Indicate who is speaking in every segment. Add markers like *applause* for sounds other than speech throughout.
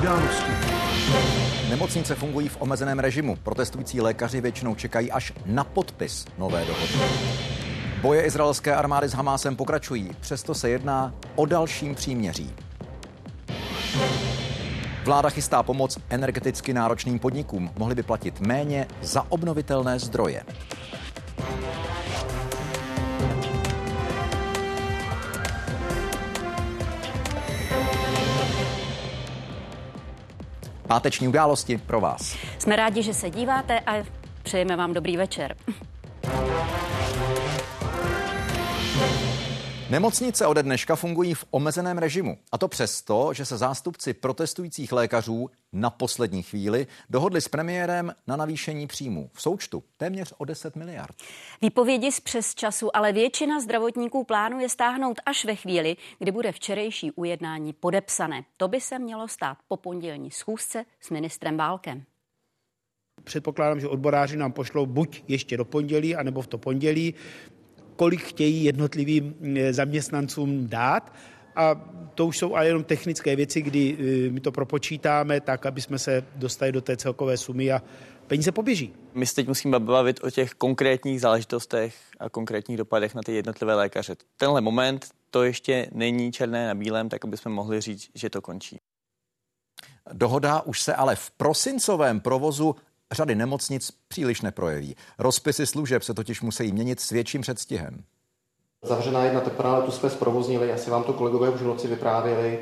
Speaker 1: Události.
Speaker 2: Nemocnice fungují v omezeném režimu. Protestující lékaři většinou čekají až na podpis nové dohody. Boje izraelské armády s Hamásem pokračují, přesto se jedná o dalším příměří. Vláda chystá pomoc energeticky náročným podnikům. Mohli by platit méně za obnovitelné zdroje. Páteční události pro vás.
Speaker 3: Jsme rádi, že se díváte a přejeme vám dobrý večer.
Speaker 2: Nemocnice ode dneška fungují v omezeném režimu. A to přesto, že se zástupci protestujících lékařů na poslední chvíli dohodli s premiérem na navýšení příjmů. V součtu téměř o 10 miliard.
Speaker 3: Výpovědi z přes času, ale většina zdravotníků plánuje stáhnout až ve chvíli, kdy bude včerejší ujednání podepsané. To by se mělo stát po pondělní schůzce s ministrem Válkem.
Speaker 4: Předpokládám, že odboráři nám pošlou buď ještě do pondělí, anebo v to pondělí kolik chtějí jednotlivým eh, zaměstnancům dát. A to už jsou ale jenom technické věci, kdy eh, my to propočítáme tak, aby jsme se dostali do té celkové sumy a peníze poběží.
Speaker 5: My se teď musíme bavit o těch konkrétních záležitostech a konkrétních dopadech na ty jednotlivé lékaře. Tenhle moment to ještě není černé na bílém, tak aby jsme mohli říct, že to končí.
Speaker 2: Dohoda už se ale v prosincovém provozu řady nemocnic příliš neprojeví. Rozpisy služeb se totiž musí měnit s větším předstihem.
Speaker 6: Zavřená jedna teplná tu jsme zprovoznili, asi vám to kolegové už v noci vyprávěli,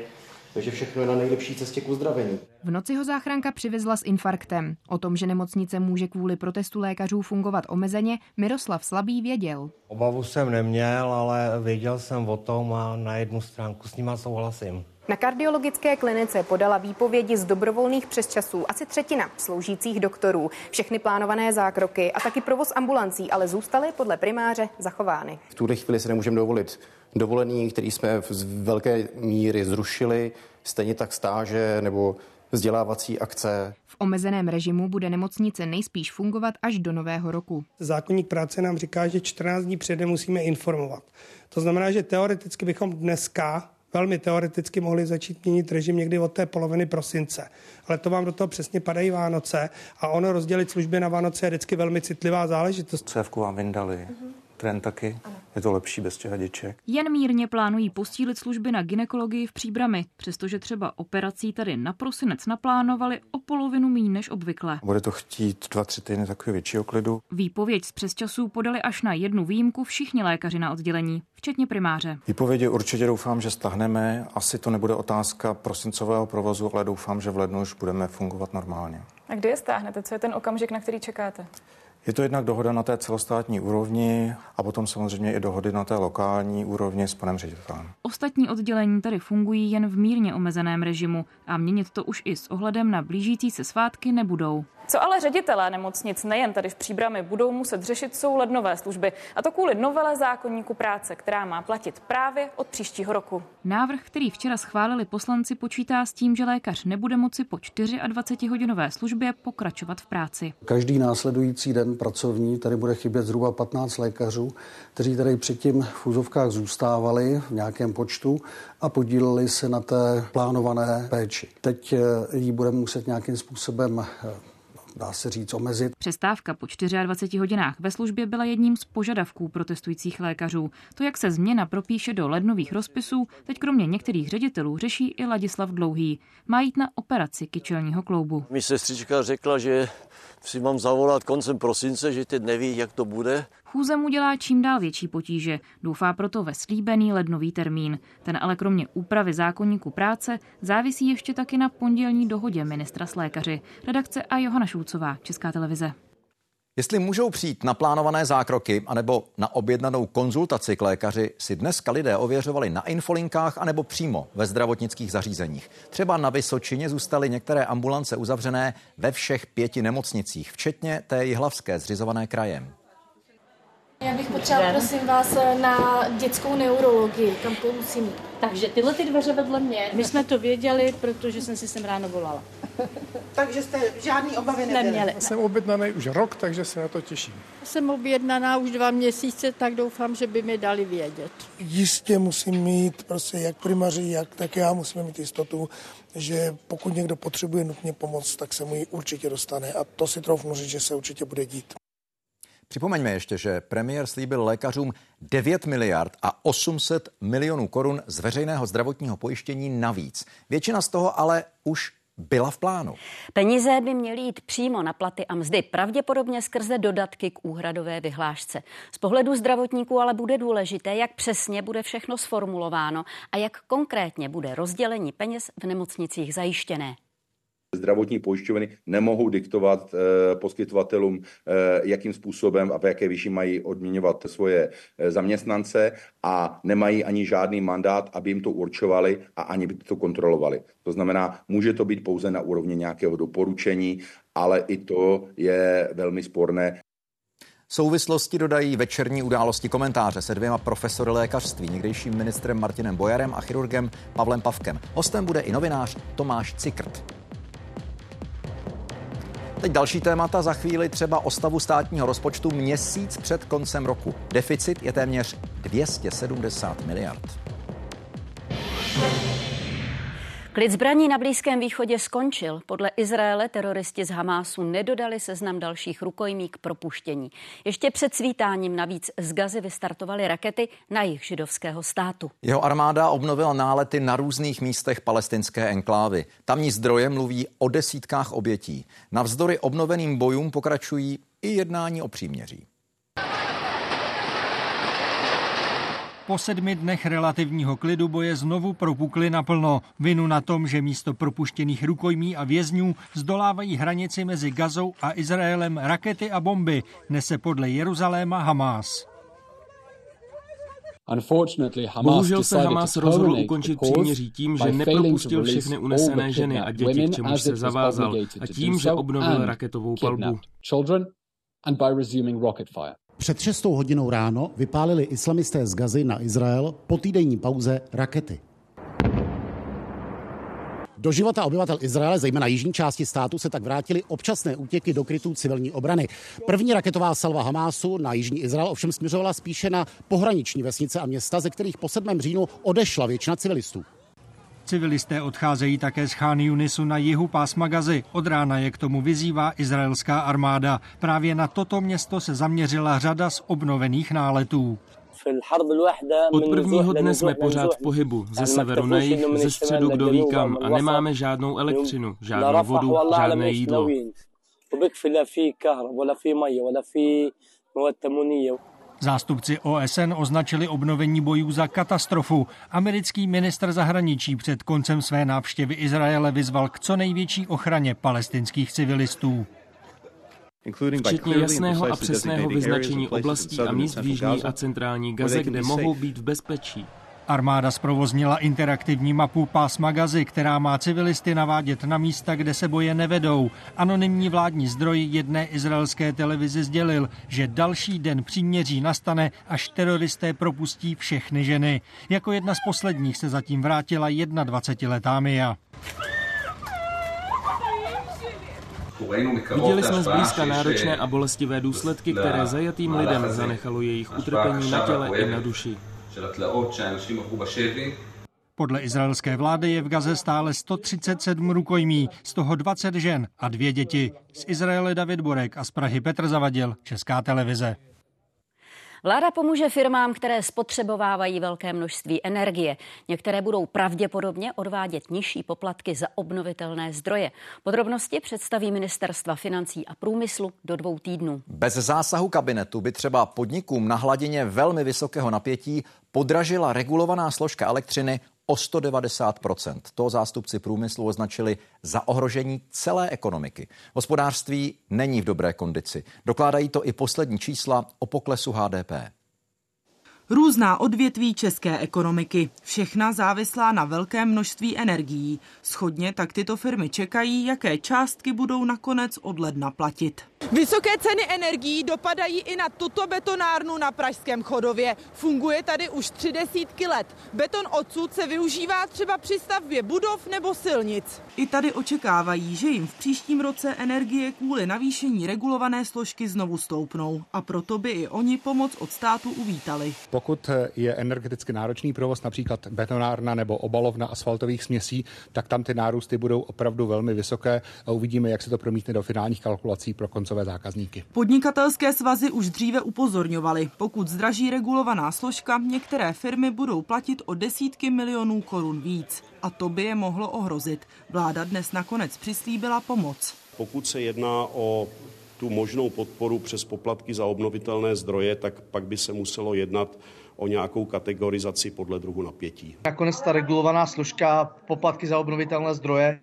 Speaker 6: takže všechno je na nejlepší cestě k uzdravení.
Speaker 7: V noci ho záchranka přivezla s infarktem. O tom, že nemocnice může kvůli protestu lékařů fungovat omezeně, Miroslav Slabý věděl.
Speaker 8: Obavu jsem neměl, ale věděl jsem o tom a na jednu stránku s nima souhlasím.
Speaker 7: Na kardiologické klinice podala výpovědi z dobrovolných přesčasů asi třetina sloužících doktorů. Všechny plánované zákroky a taky provoz ambulancí ale zůstaly podle primáře zachovány.
Speaker 6: V tuhle chvíli se nemůžeme dovolit dovolený, který jsme z velké míry zrušili, stejně tak stáže nebo vzdělávací akce.
Speaker 7: V omezeném režimu bude nemocnice nejspíš fungovat až do nového roku.
Speaker 9: Zákonník práce nám říká, že 14 dní předem musíme informovat. To znamená, že teoreticky bychom dneska velmi teoreticky mohli začít měnit režim někdy od té poloviny prosince. Ale to vám do toho přesně padají Vánoce a ono rozdělit služby na Vánoce je vždycky velmi citlivá záležitost.
Speaker 10: Cévku vám vyndali. Uh-huh. Tren taky. Ano. Je to lepší bez těch hadiček.
Speaker 7: Jen mírně plánují posílit služby na ginekologii v Příbrami, přestože třeba operací tady na prosinec naplánovali o polovinu méně než obvykle.
Speaker 10: Bude to chtít dva, tři týdny takového většího klidu.
Speaker 7: Výpověď z přesčasů podali až na jednu výjimku všichni lékaři na oddělení, včetně primáře.
Speaker 10: Výpovědi určitě doufám, že stahneme. Asi to nebude otázka prosincového provozu, ale doufám, že v lednu už budeme fungovat normálně.
Speaker 11: A kdy je stáhnete? Co je ten okamžik, na který čekáte?
Speaker 10: Je to jednak dohoda na té celostátní úrovni a potom samozřejmě i dohody na té lokální úrovni s panem ředitelem.
Speaker 7: Ostatní oddělení tady fungují jen v mírně omezeném režimu a měnit to už i s ohledem na blížící se svátky nebudou.
Speaker 11: Co ale ředitelé nemocnic nejen tady v Příbrami budou muset řešit, jsou lednové služby. A to kvůli novele zákonníku práce, která má platit právě od příštího roku.
Speaker 7: Návrh, který včera schválili poslanci, počítá s tím, že lékař nebude moci po 24-hodinové službě pokračovat v práci.
Speaker 12: Každý následující den pracovní tady bude chybět zhruba 15 lékařů, kteří tady předtím v úzovkách zůstávali v nějakém počtu a podíleli se na té plánované péči. Teď eh, ji budeme muset nějakým způsobem eh, dá se říct, omezit.
Speaker 7: Přestávka po 24 hodinách ve službě byla jedním z požadavků protestujících lékařů. To, jak se změna propíše do lednových rozpisů, teď kromě některých ředitelů řeší i Ladislav Dlouhý. Má jít na operaci kyčelního kloubu.
Speaker 13: Mi sestřička řekla, že si mám zavolat koncem prosince, že teď neví, jak to bude.
Speaker 7: Chůze mu dělá čím dál větší potíže. Doufá proto ve slíbený lednový termín. Ten ale kromě úpravy zákonníku práce závisí ještě taky na pondělní dohodě ministra s lékaři. Redakce a Johana Šulcová, Česká televize.
Speaker 2: Jestli můžou přijít na plánované zákroky anebo na objednanou konzultaci k lékaři, si dneska lidé ověřovali na infolinkách anebo přímo ve zdravotnických zařízeních. Třeba na Vysočině zůstaly některé ambulance uzavřené ve všech pěti nemocnicích, včetně té jihlavské zřizované krajem.
Speaker 1: Já bych potřebovala, prosím vás, na dětskou neurologii, kam to musím jít.
Speaker 14: Takže tyhle ty dveře vedle mě.
Speaker 15: My jsme to věděli, protože jsem si sem ráno volala. *laughs*
Speaker 16: takže jste žádný obavy neměli?
Speaker 15: Neměli.
Speaker 17: Jsem objednaný už rok, takže se na to těším.
Speaker 15: Jsem objednaná už dva měsíce, tak doufám, že by mi dali vědět.
Speaker 18: Jistě musím mít, prostě jak primaři, jak tak já musíme mít jistotu, že pokud někdo potřebuje nutně pomoc, tak se mu ji určitě dostane a to si troufnu říct, že se určitě bude dít.
Speaker 2: Připomeňme ještě, že premiér slíbil lékařům 9 miliard a 800 milionů korun z veřejného zdravotního pojištění navíc. Většina z toho ale už byla v plánu.
Speaker 3: Peníze by měly jít přímo na platy a mzdy, pravděpodobně skrze dodatky k úhradové vyhlášce. Z pohledu zdravotníků ale bude důležité, jak přesně bude všechno sformulováno a jak konkrétně bude rozdělení peněz v nemocnicích zajištěné.
Speaker 19: Zdravotní pojišťovny nemohou diktovat eh, poskytovatelům, eh, jakým způsobem a v jaké výši mají odměňovat svoje eh, zaměstnance a nemají ani žádný mandát, aby jim to určovali a ani by to kontrolovali. To znamená, může to být pouze na úrovni nějakého doporučení, ale i to je velmi sporné.
Speaker 2: Souvislosti dodají večerní události komentáře se dvěma profesory lékařství, někdejším ministrem Martinem Bojarem a chirurgem Pavlem Pavkem. Hostem bude i novinář Tomáš Cikrt. Teď další témata za chvíli třeba o stavu státního rozpočtu měsíc před koncem roku. Deficit je téměř 270 miliard.
Speaker 3: Klid zbraní na Blízkém východě skončil. Podle Izraele teroristi z Hamásu nedodali seznam dalších rukojmí k propuštění. Ještě před svítáním navíc z Gazy vystartovaly rakety na jich židovského státu.
Speaker 2: Jeho armáda obnovila nálety na různých místech palestinské enklávy. Tamní zdroje mluví o desítkách obětí. Navzdory obnoveným bojům pokračují i jednání o příměří.
Speaker 20: Po sedmi dnech relativního klidu boje znovu propukly naplno. Vinu na tom, že místo propuštěných rukojmí a vězňů zdolávají hranici mezi Gazou a Izraelem rakety a bomby, nese podle Jeruzaléma Hamás.
Speaker 21: Bohužel se Hamas rozhodl ukončit příměří tím, že nepropustil všechny unesené ženy a děti, k čemuž se zavázal, a tím, že obnovil raketovou palbu.
Speaker 22: Před 6 hodinou ráno vypálili islamisté z Gazy na Izrael po týdenní pauze rakety. Do života obyvatel Izraele, zejména jižní části státu, se tak vrátily občasné útěky do krytů civilní obrany. První raketová salva Hamásu na jižní Izrael ovšem směřovala spíše na pohraniční vesnice a města, ze kterých po 7. říjnu odešla většina civilistů.
Speaker 20: Civilisté odcházejí také z Chán Yunisu na jihu pásma Gazy. Od rána je k tomu vyzývá izraelská armáda. Právě na toto město se zaměřila řada z obnovených náletů.
Speaker 21: Od prvního dne jsme pořád v pohybu, ze severu na jih, ze středu kdo ví kam a nemáme žádnou elektřinu, žádnou vodu, žádné jídlo.
Speaker 20: Zástupci OSN označili obnovení bojů za katastrofu. Americký ministr zahraničí před koncem své návštěvy Izraele vyzval k co největší ochraně palestinských civilistů.
Speaker 21: Včetně jasného a přesného vyznačení oblastí a míst v jižní a centrální Gaze, kde mohou být v bezpečí.
Speaker 20: Armáda zprovoznila interaktivní mapu pásma Gazy, která má civilisty navádět na místa, kde se boje nevedou. Anonymní vládní zdroj jedné izraelské televizi sdělil, že další den příměří nastane, až teroristé propustí všechny ženy. Jako jedna z posledních se zatím vrátila 21-letá Mia.
Speaker 21: Viděli jsme zblízka náročné a bolestivé důsledky, které zajatým lidem zanechalo jejich utrpení na těle i na duši.
Speaker 20: Podle izraelské vlády je v Gaze stále 137 rukojmí, z toho 20 žen a dvě děti. Z Izraele David Borek a z Prahy Petr Zavadil, Česká televize.
Speaker 3: Vláda pomůže firmám, které spotřebovávají velké množství energie. Některé budou pravděpodobně odvádět nižší poplatky za obnovitelné zdroje. Podrobnosti představí ministerstva financí a průmyslu do dvou týdnů.
Speaker 2: Bez zásahu kabinetu by třeba podnikům na hladině velmi vysokého napětí podražila regulovaná složka elektřiny o 190% To zástupci průmyslu označili za ohrožení celé ekonomiky. Hospodářství není v dobré kondici. Dokládají to i poslední čísla o poklesu HDP.
Speaker 23: Různá odvětví české ekonomiky, všechna závislá na velkém množství energií. Schodně tak tyto firmy čekají, jaké částky budou nakonec od ledna platit. Vysoké ceny energií dopadají i na tuto betonárnu na Pražském chodově. Funguje tady už tři desítky let. Beton odsud se využívá třeba při stavbě budov nebo silnic. I tady očekávají, že jim v příštím roce energie kvůli navýšení regulované složky znovu stoupnou. A proto by i oni pomoc od státu uvítali.
Speaker 24: Pokud je energeticky náročný provoz, například betonárna nebo obalovna asfaltových směsí, tak tam ty nárůsty budou opravdu velmi vysoké a uvidíme, jak se to promítne do finálních kalkulací pro koncové zákazníky.
Speaker 23: Podnikatelské svazy už dříve upozorňovaly, pokud zdraží regulovaná složka, některé firmy budou platit o desítky milionů korun víc. A to by je mohlo ohrozit. Vláda dnes nakonec přislíbila pomoc.
Speaker 25: Pokud se jedná o tu možnou podporu přes poplatky za obnovitelné zdroje, tak pak by se muselo jednat o nějakou kategorizaci podle druhu napětí.
Speaker 26: Nakonec ta regulovaná složka poplatky za obnovitelné zdroje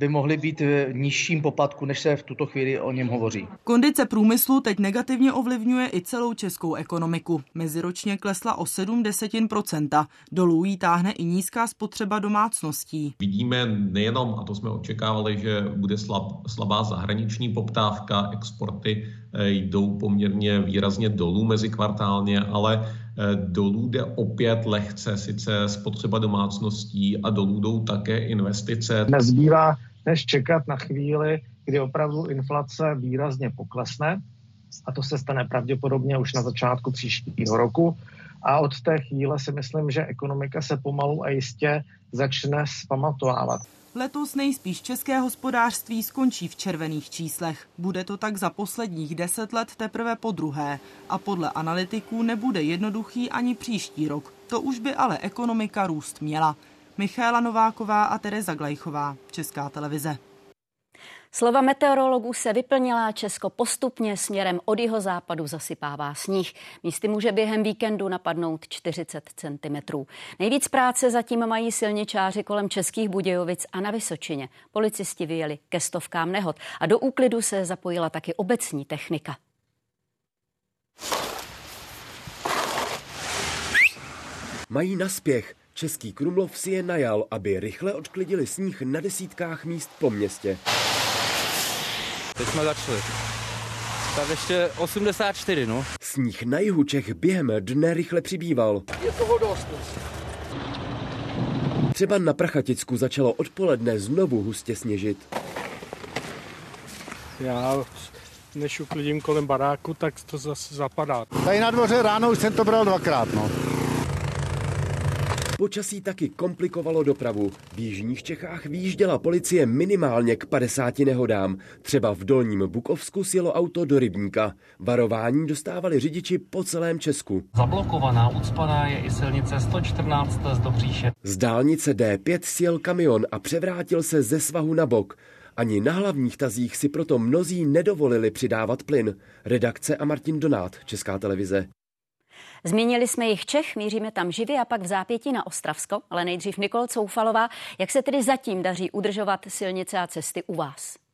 Speaker 26: by mohly být v nižším poplatku, než se v tuto chvíli o něm hovoří.
Speaker 23: Kondice průmyslu teď negativně ovlivňuje i celou českou ekonomiku. Meziročně klesla o 7 desetin procenta. Dolů jí táhne i nízká spotřeba domácností.
Speaker 27: Vidíme nejenom, a to jsme očekávali, že bude slab, slabá zahraniční poptávka, exporty eh, jdou poměrně výrazně dolů mezikvartálně, ale eh, dolů jde opět lehce sice spotřeba domácností a dolů jdou také investice.
Speaker 28: Nezbývá než čekat na chvíli, kdy opravdu inflace výrazně poklesne. A to se stane pravděpodobně už na začátku příštího roku. A od té chvíle si myslím, že ekonomika se pomalu a jistě začne zpamatovávat.
Speaker 23: Letos nejspíš české hospodářství skončí v červených číslech. Bude to tak za posledních deset let teprve po druhé. A podle analytiků nebude jednoduchý ani příští rok. To už by ale ekonomika růst měla. Michála Nováková a Tereza Glejchová, Česká televize.
Speaker 3: Slova meteorologů se vyplnila, Česko postupně směrem od jeho západu zasypává sníh. Místy může během víkendu napadnout 40 cm. Nejvíc práce zatím mají silničáři kolem Českých Budějovic a na Vysočině. Policisti vyjeli ke stovkám nehod a do úklidu se zapojila taky obecní technika.
Speaker 29: Mají naspěch. Český Krumlov si je najal, aby rychle odklidili sníh na desítkách míst po městě.
Speaker 30: Teď jsme začali. Tak ještě 84, no.
Speaker 29: Sníh na jihu Čech během dne rychle přibýval.
Speaker 30: Je toho dost.
Speaker 29: Třeba na Prachaticku začalo odpoledne znovu hustě sněžit.
Speaker 17: Já než uklidím kolem baráku, tak to zase zapadá.
Speaker 22: Tady na dvoře ráno už jsem to bral dvakrát, no.
Speaker 29: Počasí taky komplikovalo dopravu. V jižních Čechách výjížděla policie minimálně k 50 nehodám. Třeba v Dolním Bukovsku sjelo auto do Rybníka. Varování dostávali řidiči po celém Česku.
Speaker 31: Zablokovaná ucpaná je i silnice 114 z Dobříše.
Speaker 29: Z dálnice D5 sjel kamion a převrátil se ze svahu na bok. Ani na hlavních tazích si proto mnozí nedovolili přidávat plyn. Redakce a Martin Donát, Česká televize.
Speaker 3: Zmínili jsme jich Čech, míříme tam živě a pak v zápětí na Ostravsko, ale nejdřív Nikol Coufalová. Jak se tedy zatím daří udržovat silnice a cesty u vás?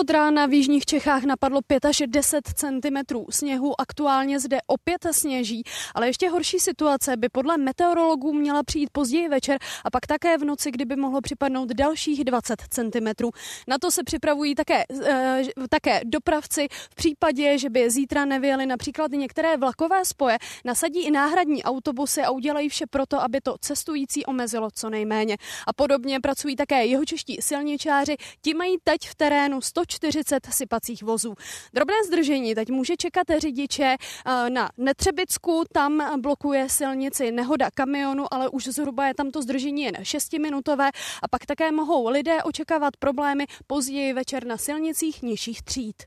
Speaker 32: Od rána v jižních Čechách napadlo 5 až 10 cm sněhu. Aktuálně zde opět sněží, ale ještě horší situace by podle meteorologů měla přijít později večer a pak také v noci, kdyby mohlo připadnout dalších 20 cm. Na to se připravují také, e, také dopravci. V případě, že by zítra nevyjeli například některé vlakové spoje, nasadí i náhradní autobusy a udělají vše proto, aby to cestující omezilo co nejméně. A podobně pracují také jeho čeští silničáři. Ti mají teď v terénu 100 140 sypacích vozů. Drobné zdržení teď může čekat řidiče eh, na Netřebicku, tam blokuje silnici nehoda kamionu, ale už zhruba je tam to zdržení jen 6-minutové a pak také mohou lidé očekávat problémy později večer na silnicích nižších tříd.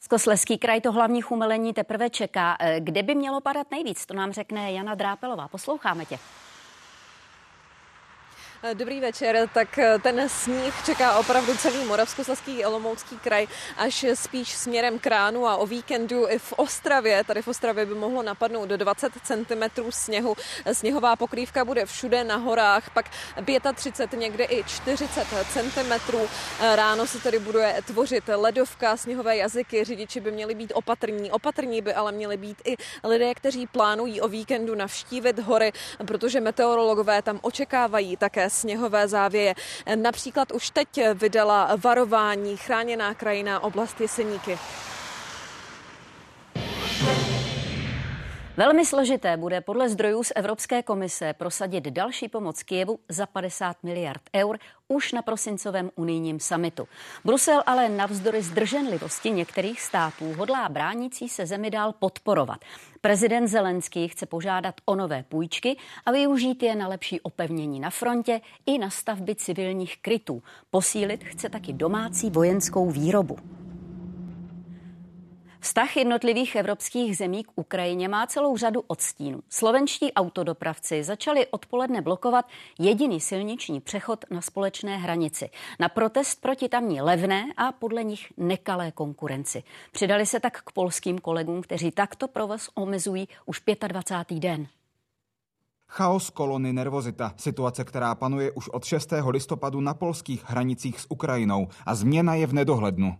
Speaker 3: Skosleský kraj to hlavní chumelení teprve čeká. Eh, kde by mělo padat nejvíc, to nám řekne Jana Drápelová. Posloucháme tě.
Speaker 33: Dobrý večer, tak eh, ten sníh čeká opravdu celý Moravskoslezský a Olomoucký kraj až spíš směrem k ránu a o víkendu i v Ostravě. Tady v Ostravě by mohlo napadnout do 20 cm sněhu. Sněhová pokrývka bude všude na horách, pak 35, někde i 40 cm. Ráno se tady bude tvořit ledovka, sněhové jazyky. Řidiči by měli být opatrní. Opatrní by ale měli být i lidé, kteří plánují o víkendu navštívit hory, protože meteorologové tam očekávají také sněhové závěje. Například už teď vydala varování chráněná krajina oblast Jeseníky.
Speaker 3: Velmi složité bude podle zdrojů z Evropské komise prosadit další pomoc Kijevu za 50 miliard eur už na prosincovém unijním samitu. Brusel ale navzdory zdrženlivosti některých států hodlá bránící se zemi dál podporovat. Prezident Zelenský chce požádat o nové půjčky a využít je na lepší opevnění na frontě i na stavby civilních krytů. Posílit chce taky domácí vojenskou výrobu. Vztah jednotlivých evropských zemí k Ukrajině má celou řadu odstínů. Slovenští autodopravci začali odpoledne blokovat jediný silniční přechod na společné hranici. Na protest proti tamní levné a podle nich nekalé konkurenci. Přidali se tak k polským kolegům, kteří takto provoz omezují už 25. den.
Speaker 34: Chaos, kolony, nervozita. Situace, která panuje už od 6. listopadu na polských hranicích s Ukrajinou. A změna je v nedohlednu.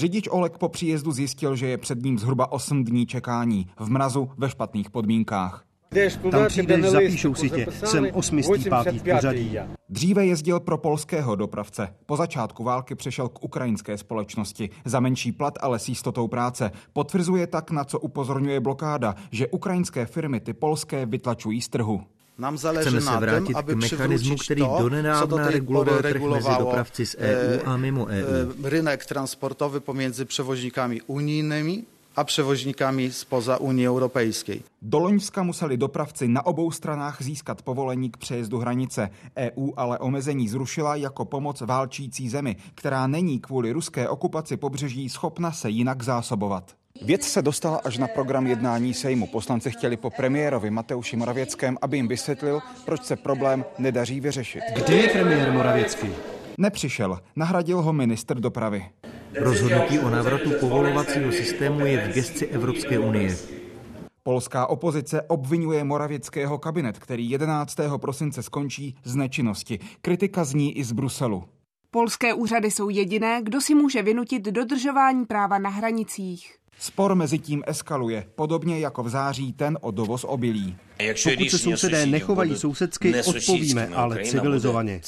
Speaker 34: Řidič Olek po příjezdu zjistil, že je před ním zhruba 8 dní čekání v mrazu ve špatných podmínkách.
Speaker 35: Tam přijdeš, zapíšou si tě. Jsem 85. v pořadí.
Speaker 34: Dříve jezdil pro polského dopravce. Po začátku války přešel k ukrajinské společnosti. Za menší plat, ale s jistotou práce. Potvrzuje tak, na co upozorňuje blokáda, že ukrajinské firmy ty polské vytlačují z trhu.
Speaker 36: Nám Chceme se vrátit k mechanismu, který donedávna reguloval trh mezi dopravci z EU a mimo EU.
Speaker 35: Rynek transportowy pomiędzy przewoźnikami unijnymi a převožníkami spoza Unie Europejskiej.
Speaker 34: Do Loňska museli dopravci na obou stranách získat povolení k přejezdu hranice. EU ale omezení zrušila jako pomoc válčící zemi, která není kvůli ruské okupaci pobřeží schopna se jinak zásobovat. Věc se dostala až na program jednání Sejmu. Poslanci chtěli po premiérovi Mateuši Moravěckém, aby jim vysvětlil, proč se problém nedaří vyřešit.
Speaker 35: Kde je premiér Moravěcký?
Speaker 34: Nepřišel, nahradil ho ministr dopravy.
Speaker 36: Rozhodnutí o návratu povolovacího systému je v gesci Evropské unie.
Speaker 34: Polská opozice obvinuje Moravěckého kabinet, který 11. prosince skončí z nečinnosti. Kritika zní i z Bruselu.
Speaker 37: Polské úřady jsou jediné, kdo si může vynutit dodržování práva na hranicích.
Speaker 34: Spor mezi tím eskaluje, podobně jako v září ten o dovoz obilí.
Speaker 35: Pokud se sousedé nechovají sousedsky, odpovíme, ale civilizovaně.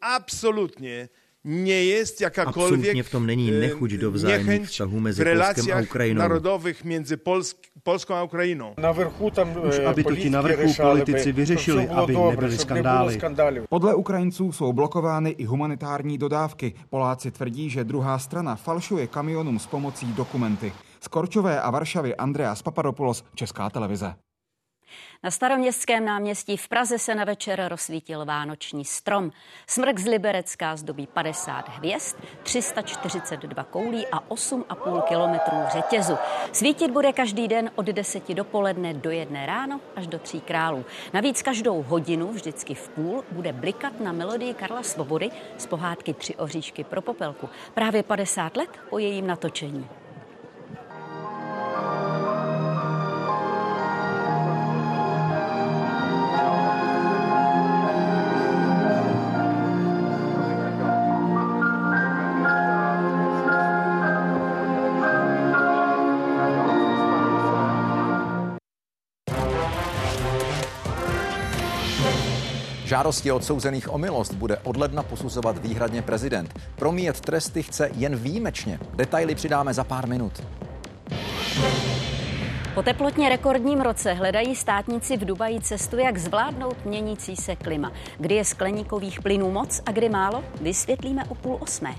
Speaker 36: Absolutně jest jakakolwiek
Speaker 35: Absolutnie w tom není nechuť do vzájemných vztahů mezi Polskem a Ukrajinou.
Speaker 36: narodowych między Polsk, Polską a Ukrajinou.
Speaker 35: Na vrchu tam Už aby to ti na vrchu politici vyřešili, aby nebyly skandály.
Speaker 34: Podle Ukrajinců jsou blokovány i humanitární dodávky. Poláci tvrdí, že druhá strana falšuje kamionům s pomocí dokumenty. Z Korčové a Varšavy Andreas Papadopoulos, Česká televize.
Speaker 3: Na staroměstském náměstí v Praze se na večer rozsvítil vánoční strom. Smrk z Liberecká zdobí 50 hvězd, 342 koulí a 8,5 kilometrů řetězu. Svítit bude každý den od 10 dopoledne do jedné ráno až do tří králů. Navíc každou hodinu, vždycky v půl, bude blikat na melodii Karla Svobody z pohádky Tři oříšky pro popelku. Právě 50 let po jejím natočení.
Speaker 2: Žádosti odsouzených o milost bude od ledna posuzovat výhradně prezident. Promíjet tresty chce jen výjimečně. Detaily přidáme za pár minut.
Speaker 3: Po teplotně rekordním roce hledají státníci v Dubaji cestu, jak zvládnout měnící se klima. Kdy je skleníkových plynů moc a kdy málo, vysvětlíme o půl osmé.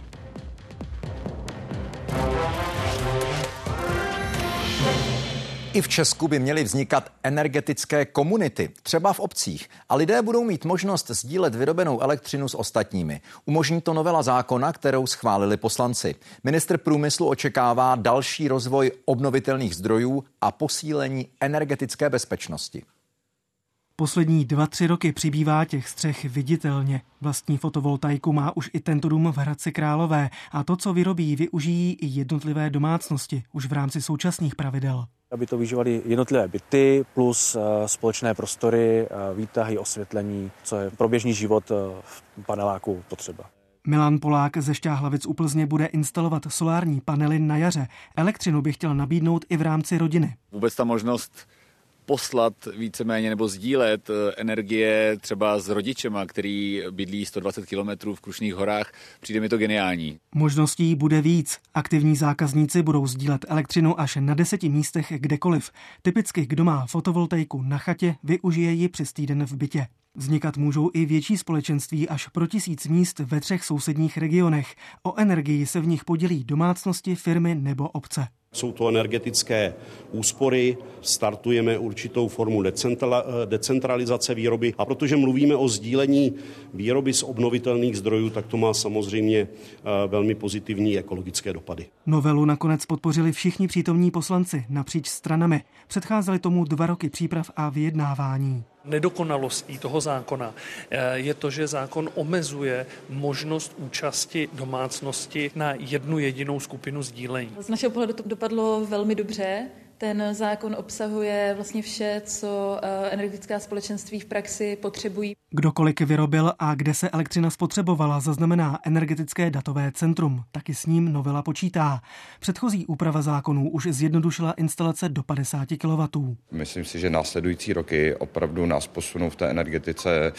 Speaker 2: I v Česku by měly vznikat energetické komunity, třeba v obcích, a lidé budou mít možnost sdílet vyrobenou elektřinu s ostatními. Umožní to novela zákona, kterou schválili poslanci. Ministr průmyslu očekává další rozvoj obnovitelných zdrojů a posílení energetické bezpečnosti.
Speaker 38: Poslední dva, tři roky přibývá těch střech viditelně. Vlastní fotovoltaiku má už i tento dům v Hradci Králové a to, co vyrobí, využijí i jednotlivé domácnosti už v rámci současných pravidel
Speaker 39: aby to využívaly jednotlivé byty plus eh, společné prostory, eh, výtahy, osvětlení, co je pro běžný život eh, v paneláku potřeba.
Speaker 38: Milan Polák ze Šťáhlavic u Plzně bude instalovat solární panely na jaře. Elektřinu by chtěl nabídnout i v rámci rodiny.
Speaker 40: Vůbec ta možnost
Speaker 5: poslat víceméně nebo sdílet eh, energie třeba s rodičema, který bydlí 120 km v Krušných horách. Přijde mi to geniální.
Speaker 38: Možností bude víc. Aktivní zákazníci budou sdílet elektřinu až na deseti místech kdekoliv. Typicky, kdo má fotovoltaiku na chatě, využije ji přes týden v bytě. Vznikat můžou i větší společenství až pro tisíc míst ve třech sousedních regionech. O energii se v nich podělí domácnosti, firmy nebo obce.
Speaker 41: Jsou to energetické úspory, startujeme určitou formu decentralizace výroby a protože mluvíme o sdílení výroby z obnovitelných zdrojů, tak to má samozřejmě eh, velmi pozitivní ekologické dopady.
Speaker 38: Novelu nakonec podpořili všichni přítomní poslanci napříč stranami. Předcházely tomu dva roky příprav a vyjednávání
Speaker 17: nedokonalostí toho zákona eh, je to, že zákon omezuje možnost účasti domácnosti na jednu jedinou skupinu sdílení.
Speaker 42: Z našeho pohledu to dopadlo velmi dobře. Ten zákon obsahuje vlastně vše, co eh, energetická společenství v praxi potřebují.
Speaker 38: Kdo kolik vyrobil a kde se elektřina spotřebovala, zaznamená energetické datové centrum. Taky s ním novela počítá. Předchozí úprava zákonů už zjednodušila instalace do 50 kW.
Speaker 43: Myslím si, že následující roky opravdu nás posunou v té energetice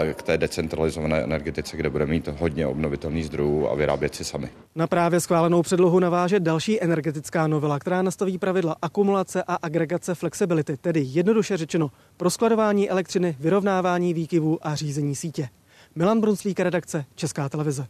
Speaker 43: eh, k té decentralizované energetice, kde budeme mít hodně obnovitelných zdrojů a vyrábět si sami.
Speaker 38: Na právě schválenou předlohu naváže další energetická novela, která nastaví pravidla akumulace a agregace flexibility, tedy jednoduše řečeno pro skladování elektřiny, vyrovnávání výkyvů a řízení sítě. Milan Brunslík, redakce Česká televize.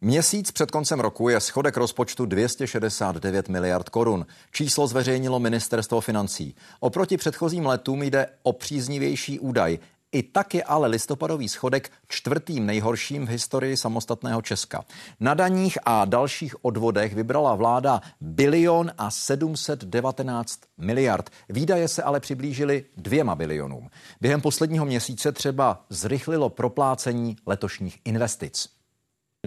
Speaker 2: Měsíc před koncem roku je schodek rozpočtu 269 miliard korun. Číslo zveřejnilo ministerstvo financí. Oproti předchozím letům jde o příznivější údaj. I tak je ale listopadový schodek čtvrtým nejhorším v historii samostatného Česka. Na daních a dalších odvodech vybrala vláda bilion a 719 miliard. Výdaje se ale přiblížily dvěma bilionům. Během posledního měsíce třeba zrychlilo proplácení letošních investic.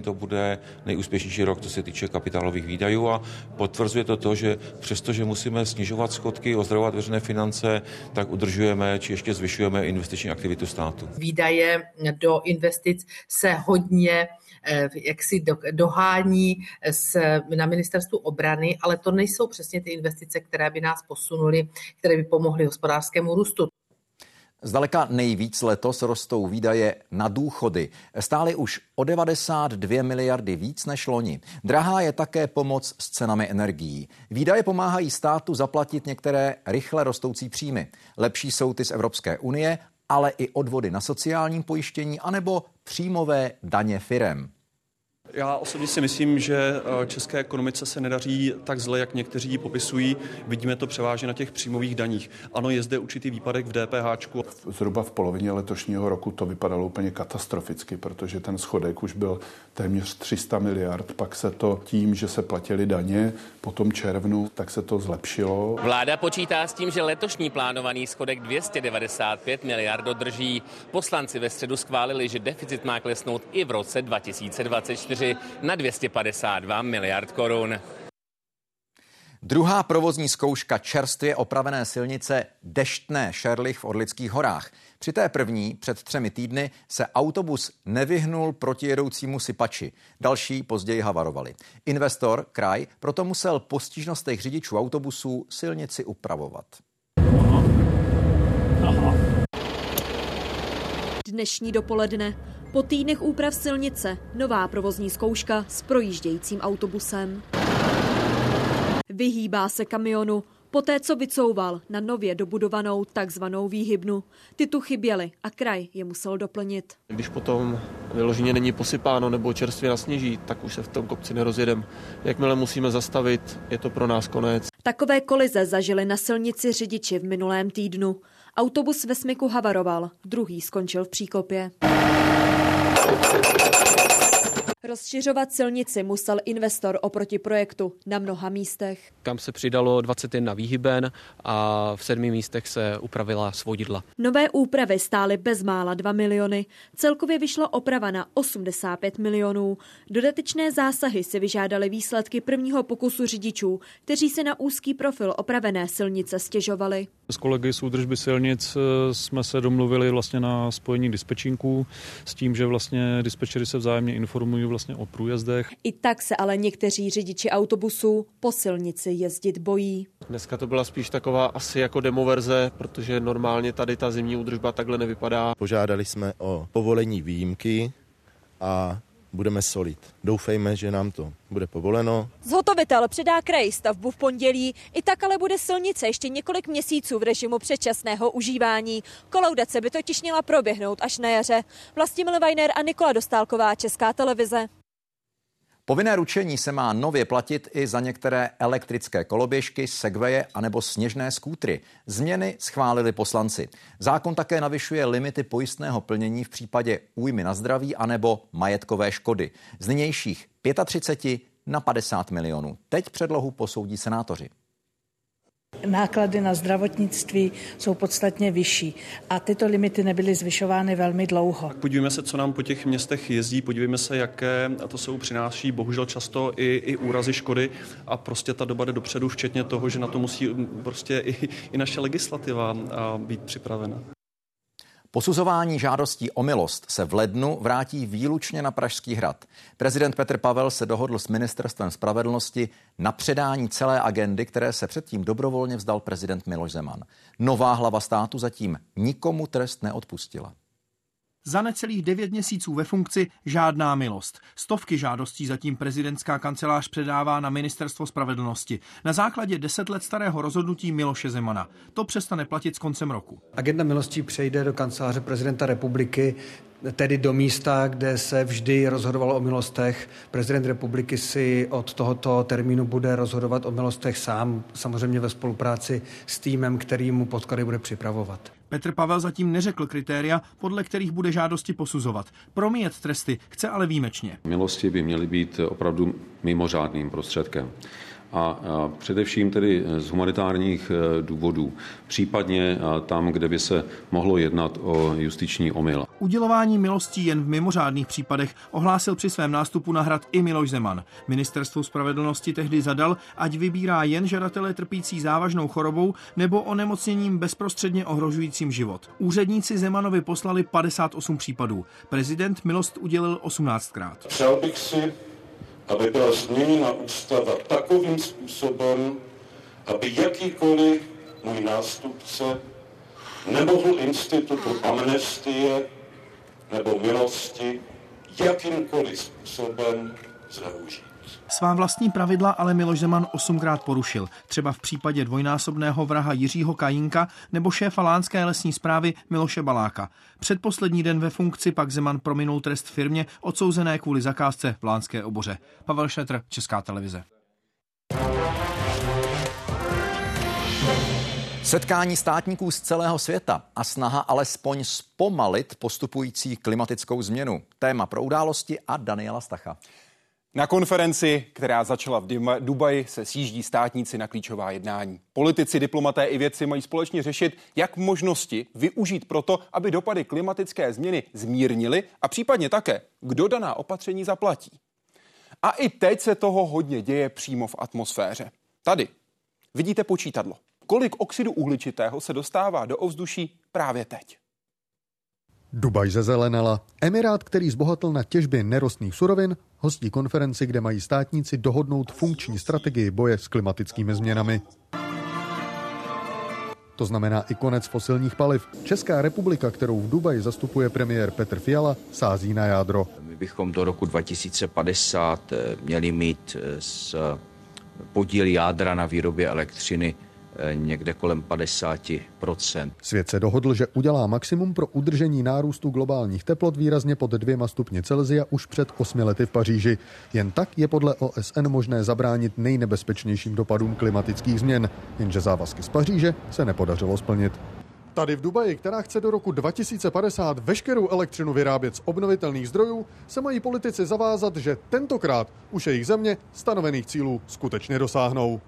Speaker 44: To bude nejúspěšnější rok, co se týče kapitálových výdajů a potvrzuje to to, že přestože musíme snižovat schodky, ozdravovat veřejné finance, tak udržujeme či ještě zvyšujeme investiční aktivitu státu.
Speaker 45: Výdaje do investic se hodně eh, jak si dohání s, na ministerstvu obrany, ale to nejsou přesně ty investice, které by nás posunuly, které by pomohly hospodářskému růstu.
Speaker 2: Zdaleka nejvíc letos rostou výdaje na důchody. Stály už o 92 miliardy víc než loni. Drahá je také pomoc s cenami energií. Výdaje pomáhají státu zaplatit některé rychle rostoucí příjmy. Lepší jsou ty z Evropské unie, ale i odvody na sociálním pojištění anebo příjmové daně firem.
Speaker 46: Já osobně si myslím, že eh, české ekonomice se nedaří tak zle, jak někteří ji popisují. Vidíme to převážně na těch příjmových daních. Ano, je zde určitý výpadek v DPH.
Speaker 47: Zhruba v polovině letošního roku to vypadalo úplně katastroficky, protože ten schodek už byl téměř 300 miliard. Pak se to tím, že se platili daně po tom červnu, tak se to zlepšilo.
Speaker 48: Vláda počítá s tím, že letošní plánovaný schodek 295 miliard dodrží. Poslanci ve středu schválili, že deficit má klesnout i v roce 2024 na 252 miliard korun.
Speaker 2: Druhá provozní zkouška čerstvě opravené silnice Deštné Šerlich v Orlických horách. Při té první před třemi týdny se autobus nevyhnul protijedoucímu sypači. Další později havarovali. Investor, kraj, proto musel po stížnostech řidičů autobusů silnici upravovat.
Speaker 42: Dnešní dopoledne po týdnech úprav silnice nová provozní zkouška s projíždějícím autobusem. Vyhýbá se kamionu, poté co vycouval na nově dobudovanou takzvanou výhybnu. Ty tu chyběly a kraj je musel doplnit.
Speaker 39: Když potom vyloženě není posypáno nebo čerstvě nasněží, tak už se v tom kopci nerozjedem. Jakmile musíme zastavit, je to pro nás konec.
Speaker 42: Takové kolize zažili na silnici řidiči v minulém týdnu. Autobus ve smyku havaroval, druhý skončil v příkopě. Thank you. Rozšiřovat silnici musel investor oproti projektu na mnoha místech.
Speaker 39: Kam se přidalo 21 výhyben a v sedmi místech se upravila svodidla.
Speaker 42: Nové úpravy stály bezmála 2 miliony. Celkově vyšla oprava na 85 milionů. Dodatečné zásahy si vyžádaly výsledky prvního pokusu řidičů, kteří se na úzký profil opravené silnice stěžovali.
Speaker 49: S kolegy z údržby silnic eh, jsme se domluvili vlastně na spojení dispečínků s tím, že vlastně dispečery se vzájemně informují
Speaker 50: vlastně o průjezdech.
Speaker 42: I tak se ale někteří řidiči autobusů po silnici jezdit bojí.
Speaker 51: Dneska to byla spíš taková asi jako demo verze, protože normálně tady ta zimní údržba takhle nevypadá.
Speaker 52: Požádali jsme o povolení výjimky a budeme solit. Doufejme, že nám to bude povoleno.
Speaker 42: Zhotovitel předá kraji stavbu v pondělí, i tak ale bude silnice ještě několik měsíců v režimu předčasného užívání. Kolaudace by totiž měla proběhnout až na jaře. Vlastimil Vajner a Nikola Dostálková, Česká televize.
Speaker 2: Povinné ručení se má nově platit i za některé elektrické koloběžky, segveje anebo sněžné skútry. Změny schválili poslanci. Zákon také navyšuje limity pojistného plnění v případě újmy na zdraví anebo majetkové škody. Z nynějších 35 na 50 milionů. Teď předlohu posoudí senátoři
Speaker 53: náklady na zdravotnictví jsou podstatně vyšší a tyto limity nebyly zvyšovány velmi dlouho.
Speaker 46: Podívejme se, co nám po těch městech jezdí, podívejme se, jaké to jsou přináší bohužel často i, i úrazy škody a prostě ta doba jde dopředu, včetně toho, že na to musí prostě i, i naše legislativa být připravena.
Speaker 2: Posuzování žádostí o milost se v lednu vrátí výlučně na Pražský hrad. Prezident Petr Pavel se dohodl s ministerstvem spravedlnosti na předání celé agendy, které se předtím dobrovolně vzdal prezident Miloš Zeman. Nová hlava státu zatím nikomu trest neodpustila.
Speaker 54: Za necelých devět měsíců ve funkci žádná milost. Stovky žádostí zatím prezidentská kancelář předává na ministerstvo spravedlnosti. Na základě deset let starého rozhodnutí Miloše Zemana. To přestane platit s koncem roku.
Speaker 55: Agenda milostí přejde do kanceláře prezidenta republiky tedy do místa, kde se vždy rozhodovalo o milostech. Prezident republiky si od tohoto termínu bude rozhodovat o milostech sám, samozřejmě ve spolupráci s týmem, který mu podklady bude připravovat.
Speaker 54: Petr Pavel zatím neřekl kritéria, podle kterých bude žádosti posuzovat. Promíjet tresty chce ale výjimečně.
Speaker 56: Milosti by měly být opravdu mimořádným prostředkem a především tedy z humanitárních e, důvodů, případně tam, kde by se mohlo jednat o justiční omyl.
Speaker 54: Udělování milostí jen v mimořádných případech ohlásil při svém nástupu na hrad i Miloš Zeman. Ministerstvo spravedlnosti tehdy zadal, ať vybírá jen žadatele trpící závažnou chorobou nebo onemocněním bezprostředně ohrožujícím život. Úředníci Zemanovi poslali 58 případů. Prezident milost udělil 18krát.
Speaker 57: Přál bych si, aby byla změněna ústava takovým způsobem, aby jakýkoliv můj nástupce nemohl institutu amnestie nebo milosti jakýmkoliv způsobem zneužít.
Speaker 54: Svá vlastní pravidla ale Miloš Zeman osmkrát porušil, třeba v případě dvojnásobného vraha Jiřího Kajínka nebo šéfa Lánské lesní zprávy Miloše Baláka. Předposlední den ve funkci pak Zeman prominul trest firmě odsouzené kvůli zakázce v Lánské oboře. Pavel Šetr, Česká televize.
Speaker 2: Setkání státníků z celého světa a snaha alespoň zpomalit postupující klimatickou změnu. Téma pro události a Daniela Stacha.
Speaker 58: Na konferenci, která začala v Dubaji, se sjíždí státníci na klíčová jednání. Politici, diplomaté i vědci mají společně řešit, jak možnosti využít proto, aby dopady klimatické změny zmírnily a případně také, kdo daná opatření zaplatí. A i teď se toho hodně děje přímo v atmosféře. Tady vidíte počítadlo. Kolik oxidu uhličitého se dostává do ovzduší právě teď?
Speaker 59: Dubaj zezelenala. Emirát, který zbohatl na těžbě nerostných surovin, hostí konferenci, kde mají státníci dohodnout funkční strategii boje s klimatickými změnami. To znamená i konec fosilních paliv. Česká republika, kterou v Dubaji zastupuje premiér Petr Fiala, sází na jádro.
Speaker 60: My bychom do roku 2050 eh, měli mít eh, podíl jádra na výrobě elektřiny někde kolem 50
Speaker 59: Svět se dohodl, že udělá maximum pro udržení nárůstu globálních teplot výrazně pod dvěma stupně Celzia už před osmi lety v Paříži. Jen tak je podle OSN možné zabránit nejnebezpečnějším dopadům klimatických změn, jenže závazky z Paříže se nepodařilo splnit. Tady v Dubaji, která chce do roku 2050 veškerou elektřinu vyrábět z obnovitelných zdrojů, se mají politici zavázat, že tentokrát už jejich země stanovených cílů skutečně dosáhnou.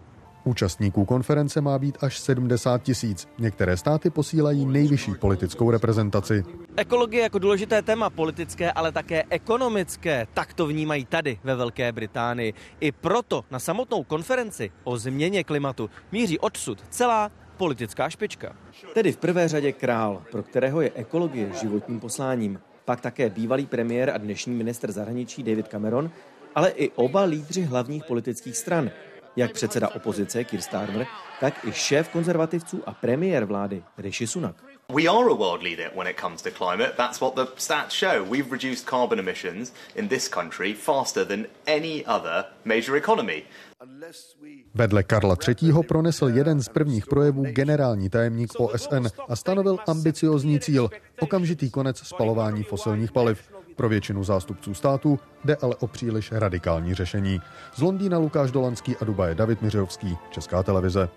Speaker 59: Účastníků konference má být až 70 tisíc. Některé státy posílají nejvyšší politickou reprezentaci.
Speaker 61: Ekologie jako důležité téma politické, ale také ekonomické, tak to vnímají tady ve Velké Británii. I proto na samotnou konferenci o změně klimatu míří odsud celá politická špička. Tedy v prvé řadě král, pro kterého je ekologie životním posláním. pak také bývalý premiér a dnešní minister zahraničí David Cameron, ale i oba lídři hlavních politických stran, jak předseda opozice Keir Starmer, tak i šéf konzervativců a premiér vlády Rishi Sunak.
Speaker 62: We are a world leader when it comes to climate. That's what the stats show. We've reduced carbon emissions in this country faster than any other major economy.
Speaker 59: Vedle Karla III. pronesl jeden z prvních projevů generální tajemník OSN a stanovil ambiciozní cíl – okamžitý konec spalování fosilních paliv. Pro většinu zástupců států jde ale o příliš radikální řešení. Z Londýna Lukáš Dolanský a Dubaje David Miřovský, Česká televize.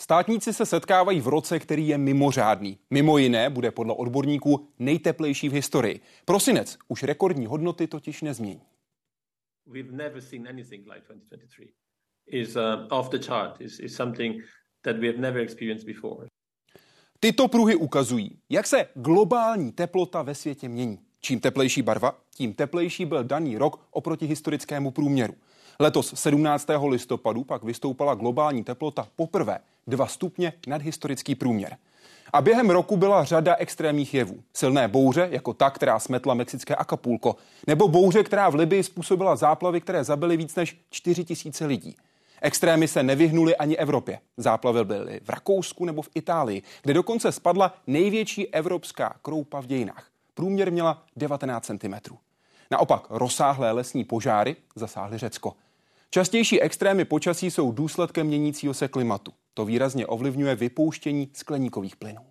Speaker 58: Státníci se setkávají v roce, který je mimořádný. Mimo jiné bude podle odborníků nejteplejší v historii. Prosinec už rekordní hodnoty totiž nezmění. We've never seen anything like 2023. Is uh, off the chart. Is, is something that we have never experienced before. Tyto pruhy ukazují, jak se globální teplota ve světě mění. Čím teplejší barva, tím teplejší byl daný rok oproti historickému průměru. Letos 17. listopadu pak vystoupala globální teplota poprvé 2 stupně nad historický průměr. A během roku byla řada extrémních jevů. Silné bouře, jako ta, která smetla mexické Acapulco, nebo bouře, která v Libii způsobila záplavy, které zabily víc než 4 tisíce lidí. Extrémy se nevyhnuly ani Evropě. Záplavy byly v Rakousku nebo v Itálii, kde dokonce spadla největší evropská kroupa v dějinách. Průměr měla 19 cm. Naopak rozsáhlé lesní požáry zasáhly Řecko. Častější extrémy počasí jsou důsledkem měnícího se klimatu. To výrazně ovlivňuje vypouštění skleníkových plynů.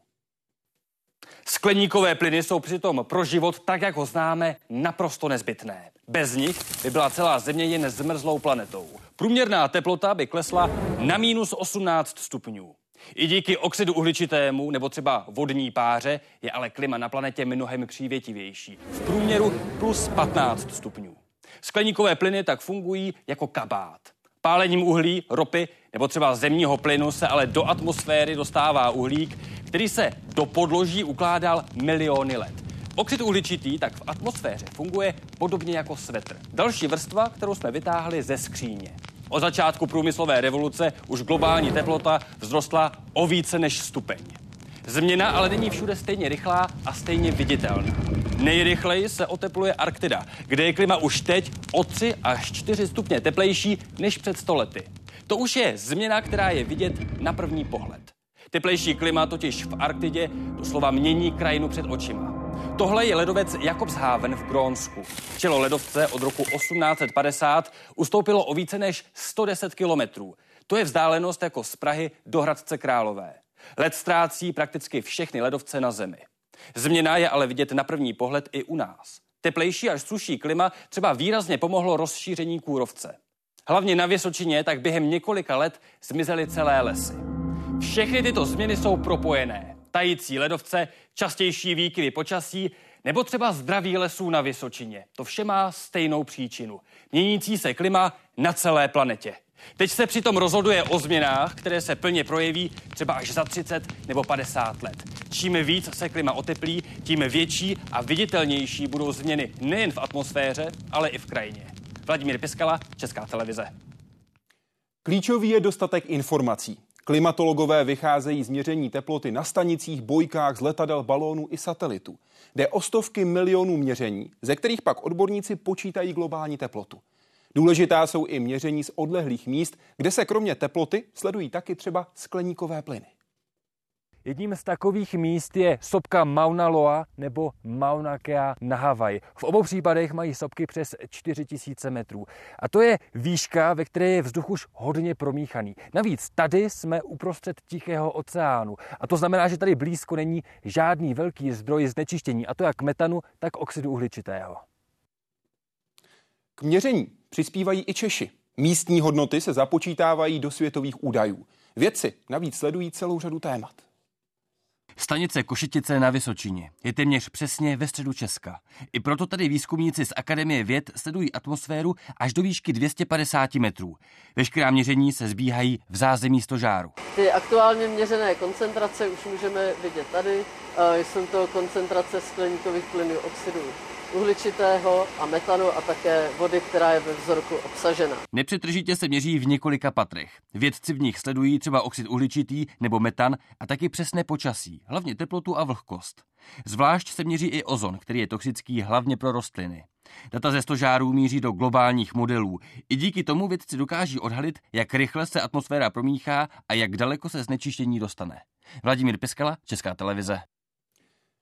Speaker 63: Skleníkové plyny jsou přitom pro život, tak jak ho známe, naprosto nezbytné. Bez nich by byla celá Země jen zmrzlou planetou. Průměrná teplota by klesla na minus 18 stupňů. I díky oxidu uhličitému nebo třeba vodní páře je ale klima na planetě mnohem přívětivější. V průměru plus 15 stupňů. Skleníkové plyny tak fungují jako kabát. Pálením uhlí, ropy nebo třeba zemního plynu se ale do atmosféry dostává uhlík, který se do podloží ukládal miliony let. Oxid uhličitý tak v atmosféře funguje podobně jako svetr. Další vrstva, kterou jsme vytáhli ze skříně. Od začátku průmyslové revoluce už globální teplota vzrostla o více než stupeň. Změna ale není všude stejně rychlá a stejně viditelná. Nejrychleji se otepluje Arktida, kde je klima už teď o 3 až 4 stupně teplejší než před stolety. To už je změna, která je vidět na první pohled. Teplejší klima totiž v Arktidě doslova mění krajinu před očima. Tohle je ledovec Jakobshaven v Grónsku. Čelo ledovce od roku 1850 ustoupilo o více než 110 kilometrů. To je vzdálenost jako z Prahy do Hradce Králové. Led ztrácí prakticky všechny ledovce na Zemi. Změna je ale vidět na první pohled i u nás. Teplejší až suší klima třeba výrazně pomohlo rozšíření kůrovce. Hlavně na Vysočině tak během několika let zmizely celé lesy. Všechny tyto změny jsou propojené. Tající ledovce, častější výkyvy počasí nebo třeba zdraví lesů na Vysočině. To vše má stejnou příčinu. Měnící se klima na celé planetě. Teď se přitom rozhoduje o změnách, které se plně projeví třeba až za 30 nebo 50 let. Čím víc se klima oteplí, tím větší a viditelnější budou změny nejen v atmosféře, ale i v krajině. Vladimír Piskala, Česká televize.
Speaker 58: Klíčový je dostatek informací. Klimatologové vycházejí z měření teploty na stanicích, bojkách, z letadel, balónů i satelitů. Jde o stovky milionů měření, ze kterých pak odborníci počítají globální teplotu. Důležitá jsou i měření z odlehlých míst, kde se kromě teploty sledují taky třeba skleníkové plyny.
Speaker 63: Jedním z takových míst je sopka Mauna Loa nebo Mauna Kea na Havaj. V obou případech mají sopky přes 4000 metrů. A to je výška, ve které je vzduch už hodně promíchaný. Navíc tady jsme uprostřed Tichého oceánu. A to znamená, že tady blízko není žádný velký zdroj znečištění, a to jak metanu, tak oxidu uhličitého.
Speaker 58: K měření přispívají i Češi. Místní hodnoty se započítávají do světových údajů. Vědci navíc sledují celou řadu témat.
Speaker 63: Stanice Košitice na Vysočině je téměř přesně ve středu Česka. I proto tady výzkumníci z Akademie věd sledují atmosféru až do výšky 250 metrů. Veškerá měření se zbíhají v zázemí stožáru.
Speaker 64: Ty aktuálně měřené koncentrace už můžeme vidět tady. Jsou to koncentrace skleníkových plynů oxidu
Speaker 65: uhličitého a metanu a také vody, která je ve vzorku obsažena.
Speaker 63: Nepřetržitě se měří v několika patrech. Vědci v nich sledují třeba oxid uhličitý nebo metan a taky přesné počasí, hlavně teplotu a vlhkost. Zvlášť se měří i ozon, který je toxický hlavně pro rostliny. Data ze stožárů míří do globálních modelů. I díky tomu vědci dokáží odhalit, jak rychle se atmosféra promíchá a jak daleko se znečištění dostane. Vladimír Piskala, Česká televize.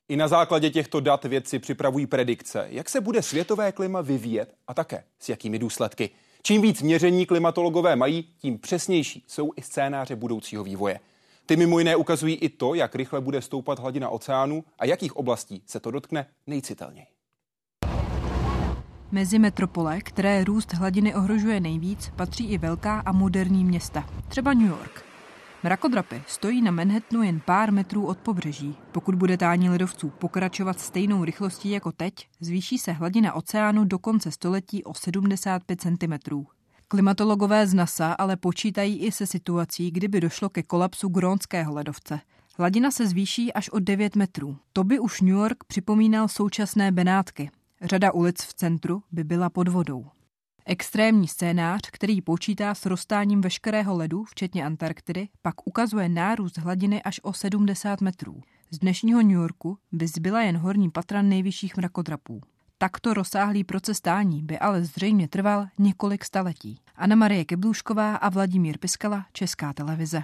Speaker 58: I na základě těchto dat vědci připravují predikce, jak se bude světové klima vyvíjet a také s jakými důsledky. Čím víc měření klimatologové mají, tím přesnější jsou i scénáře budoucího vývoje. Ty mimo jiné ukazují i to, jak rychle bude stoupat hladina oceánu a jakých oblastí se to dotkne nejcitelněji.
Speaker 66: Mezi metropole, které růst hladiny ohrožuje nejvíc, patří i velká a moderní města, třeba New York. Mrakodrapy stojí na Manhattanu jen pár metrů od pobřeží. Pokud bude tání ledovců pokračovat stejnou rychlostí jako teď, zvýší se hladina oceánu do konce století o 75 cm. Klimatologové z NASA ale počítají i se situací, kdyby došlo ke kolapsu grónského ledovce. Hladina se zvýší až o 9 metrů. To by už New York připomínal současné Benátky. Řada ulic v centru by byla pod vodou. Extrémní scénář, který počítá s roztáním veškerého ledu, včetně Antarktidy, pak ukazuje nárůst hladiny až o 70 metrů. Z dnešního New Yorku by zbyla jen horní patra nejvyšších mrakodrapů. Takto rozsáhlý proces stání by ale zřejmě trval několik staletí. Anna Marie Keblůšková a Vladimír Piskala, Česká televize.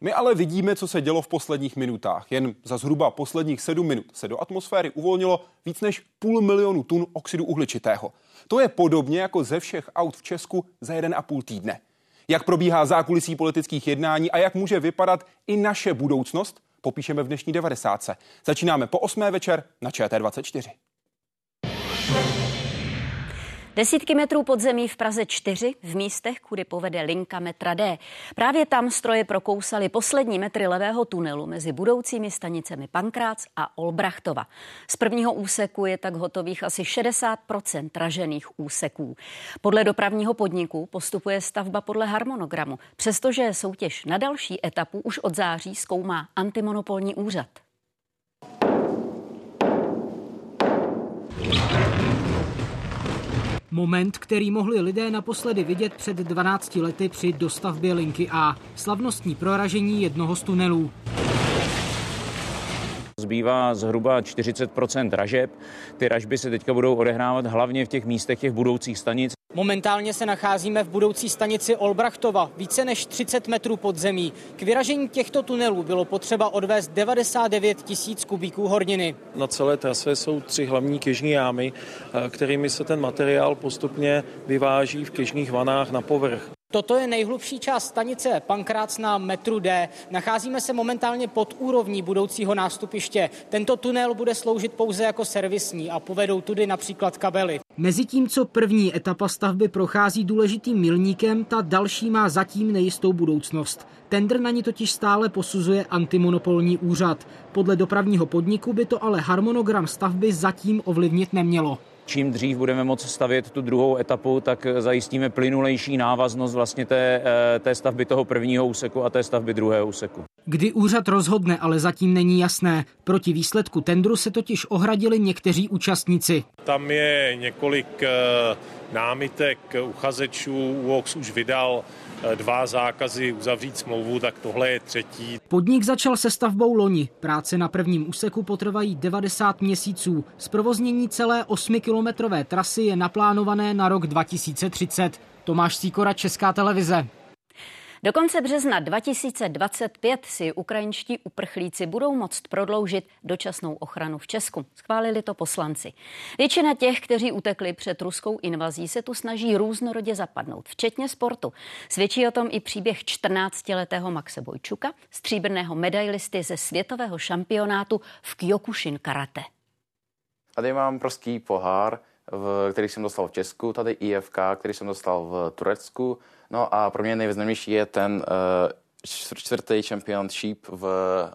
Speaker 58: My ale vidíme, co se dělo v posledních minutách. Jen za zhruba posledních sedm minut se do atmosféry uvolnilo víc než půl milionu tun oxidu uhličitého. To je podobně jako ze všech aut v Česku za jeden a půl týdne. Jak probíhá zákulisí politických jednání a jak může vypadat i naše budoucnost, popíšeme v dnešní 90. Začínáme po 8. večer na ČT24.
Speaker 3: Desítky metrů podzemí v Praze 4 v místech, kudy povede linka metra D. Právě tam stroje prokousaly poslední metry levého tunelu mezi budoucími stanicemi Pankrác a Olbrachtova. Z prvního úseku je tak hotových asi 60% ražených úseků. Podle dopravního podniku postupuje stavba podle harmonogramu, přestože soutěž na další etapu už od září zkoumá antimonopolní úřad.
Speaker 67: Moment, který mohli lidé naposledy vidět před 12 lety při dostavbě linky A. Slavnostní proražení jednoho z tunelů.
Speaker 68: Zbývá zhruba 40 dražeb. Ty ražby se teďka budou odehrávat hlavně v těch místech těch budoucích stanic.
Speaker 67: Momentálně se nacházíme v budoucí stanici Olbrachtova, více než 30 metrů pod zemí. K vyražení těchto tunelů bylo potřeba odvést 99 tisíc kubíků horniny.
Speaker 69: Na celé trase jsou tři hlavní kežní jámy, eh, kterými se ten materiál postupně vyváží v kežních vanách na povrch.
Speaker 67: Toto je nejhlubší část stanice Pankrác na metru D. Nacházíme se momentálně pod úrovní budoucího nástupiště. Tento tunel bude sloužit pouze jako servisní a povedou tudy například kabely. Mezitím, co první etapa stavby prochází důležitým milníkem, ta další má zatím nejistou budoucnost. Tender na ní totiž stále posuzuje antimonopolní úřad. Podle dopravního podniku by to ale harmonogram stavby zatím ovlivnit nemělo
Speaker 68: čím dřív budeme moct stavět tu druhou etapu, tak zajistíme plynulejší návaznost vlastně té, eh, té stavby toho prvního úseku a té stavby druhého úseku.
Speaker 67: Kdy úřad rozhodne, ale zatím není jasné. Proti výsledku tendru se totiž ohradili někteří účastníci.
Speaker 70: Tam je několik eh, námitek uchazečů, UOX už vydal Eh, dva zákazy uzavřít smlouvu, tak tohle je třetí.
Speaker 67: Podnik začal se stavbou loni. Práce na prvním úseku potrvají 90 měsíců. Zprovoznění celé 8-kilometrové trasy je naplánované na rok 2030. Tomáš Síkora, Česká televize.
Speaker 3: Do konce března 2025 si ukrajinští uprchlíci budou moct prodloužit dočasnou ochranu v Česku. Schválili to poslanci. Většina těch, kteří utekli před ruskou invazí, se tu snaží různorodě zapadnout, včetně sportu. Svědčí o tom i příběh 14-letého Maxe Bojčuka, stříbrného medailisty ze světového šampionátu v Kyokushin karate.
Speaker 71: Tady mám prostý pohár, v, který jsem dostal v Česku, tady IFK, který jsem dostal v Turecku. No a pro mě nejvýznamnější je ten uh, čtvrtý championship v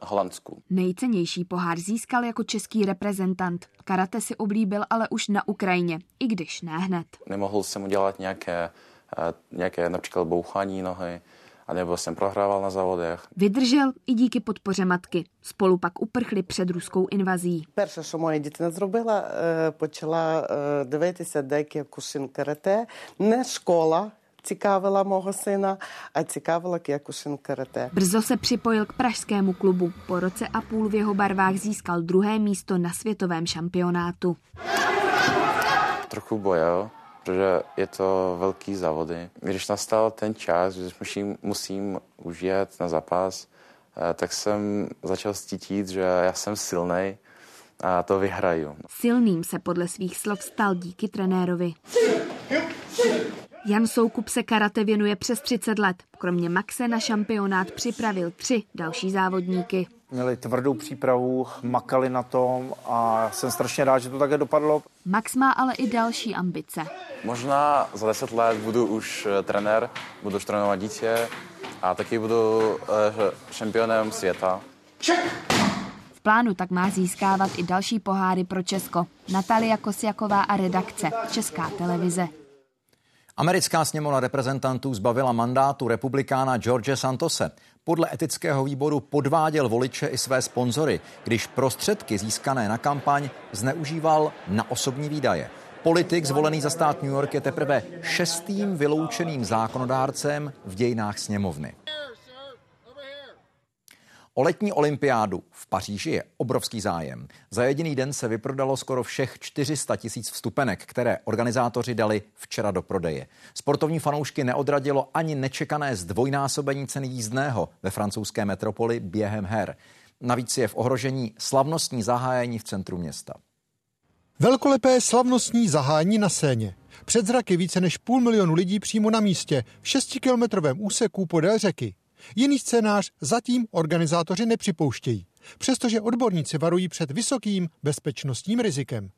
Speaker 71: Holandsku.
Speaker 72: Nejcennější pohár získal jako český reprezentant. Karate si oblíbil ale už na Ukrajině, i když ne hned.
Speaker 71: Nemohl jsem udělat nějaké, uh, nějaké například bouchání nohy,
Speaker 73: anebo jsem prohrával na závodech.
Speaker 72: Vydržel i díky podpoře matky. Spolu pak uprchli před ruskou invazí.
Speaker 74: Перше, що моя дитина зробила, е, почала е, дивитися деякі кушин карате. Не школа цікавила мого сина, а цікавила кіякушин карате.
Speaker 72: Brzo se připojil k pražskému klubu. Po roce a půl v jeho barvách získal druhé místo na světovém šampionátu.
Speaker 73: Trochu bojel, protože je to velký závody. Když nastal ten čas, že musím, musím už jet na zápas, eh, tak jsem začal cítit, že já jsem silný a to vyhraju.
Speaker 72: Silným se podle svých slov stal díky trenérovi. Jan Soukup se karate věnuje přes 30 let. Kromě Maxe na šampionát připravil tři další závodníky.
Speaker 10: Měli tvrdou přípravu, makali na tom a jsem strašně rád, že to také dopadlo.
Speaker 72: Max má ale i další ambice.
Speaker 73: Možná za 10 let budu už eh, trenér, budu už trénovat dítě a taky budu eh, šampionem světa.
Speaker 72: V plánu tak má získávat i další poháry pro Česko. Natalia Kosjaková a redakce Česká televize.
Speaker 2: Americká sněmovna reprezentantů zbavila mandátu republikána George Santose. Podle etického výboru podváděl voliče i své sponzory, když prostředky získané na kampaň zneužíval na osobní výdaje. Politik zvolený za stát New York je teprve šestým vyloučeným zákonodárcem v dějinách sněmovny. O letní olympiádu v Paříži je obrovský zájem. Za jediný den se vyprodalo skoro všech 400 tisíc vstupenek, které organizátoři dali včera do prodeje. Sportovní fanoušky neodradilo ani nečekané zdvojnásobení ceny jízdného ve francouzské metropoli během her. Navíc je v ohrožení slavnostní zahájení v centru města.
Speaker 75: Velkolepé slavnostní zahájení na scéně. Před zraky více než půl milionu lidí přímo na místě, v šestikilometrovém úseku podél řeky. Jiný scénář zatím organizátoři nepřipouštějí, přestože odborníci varují před vysokým bezpečnostním rizikem.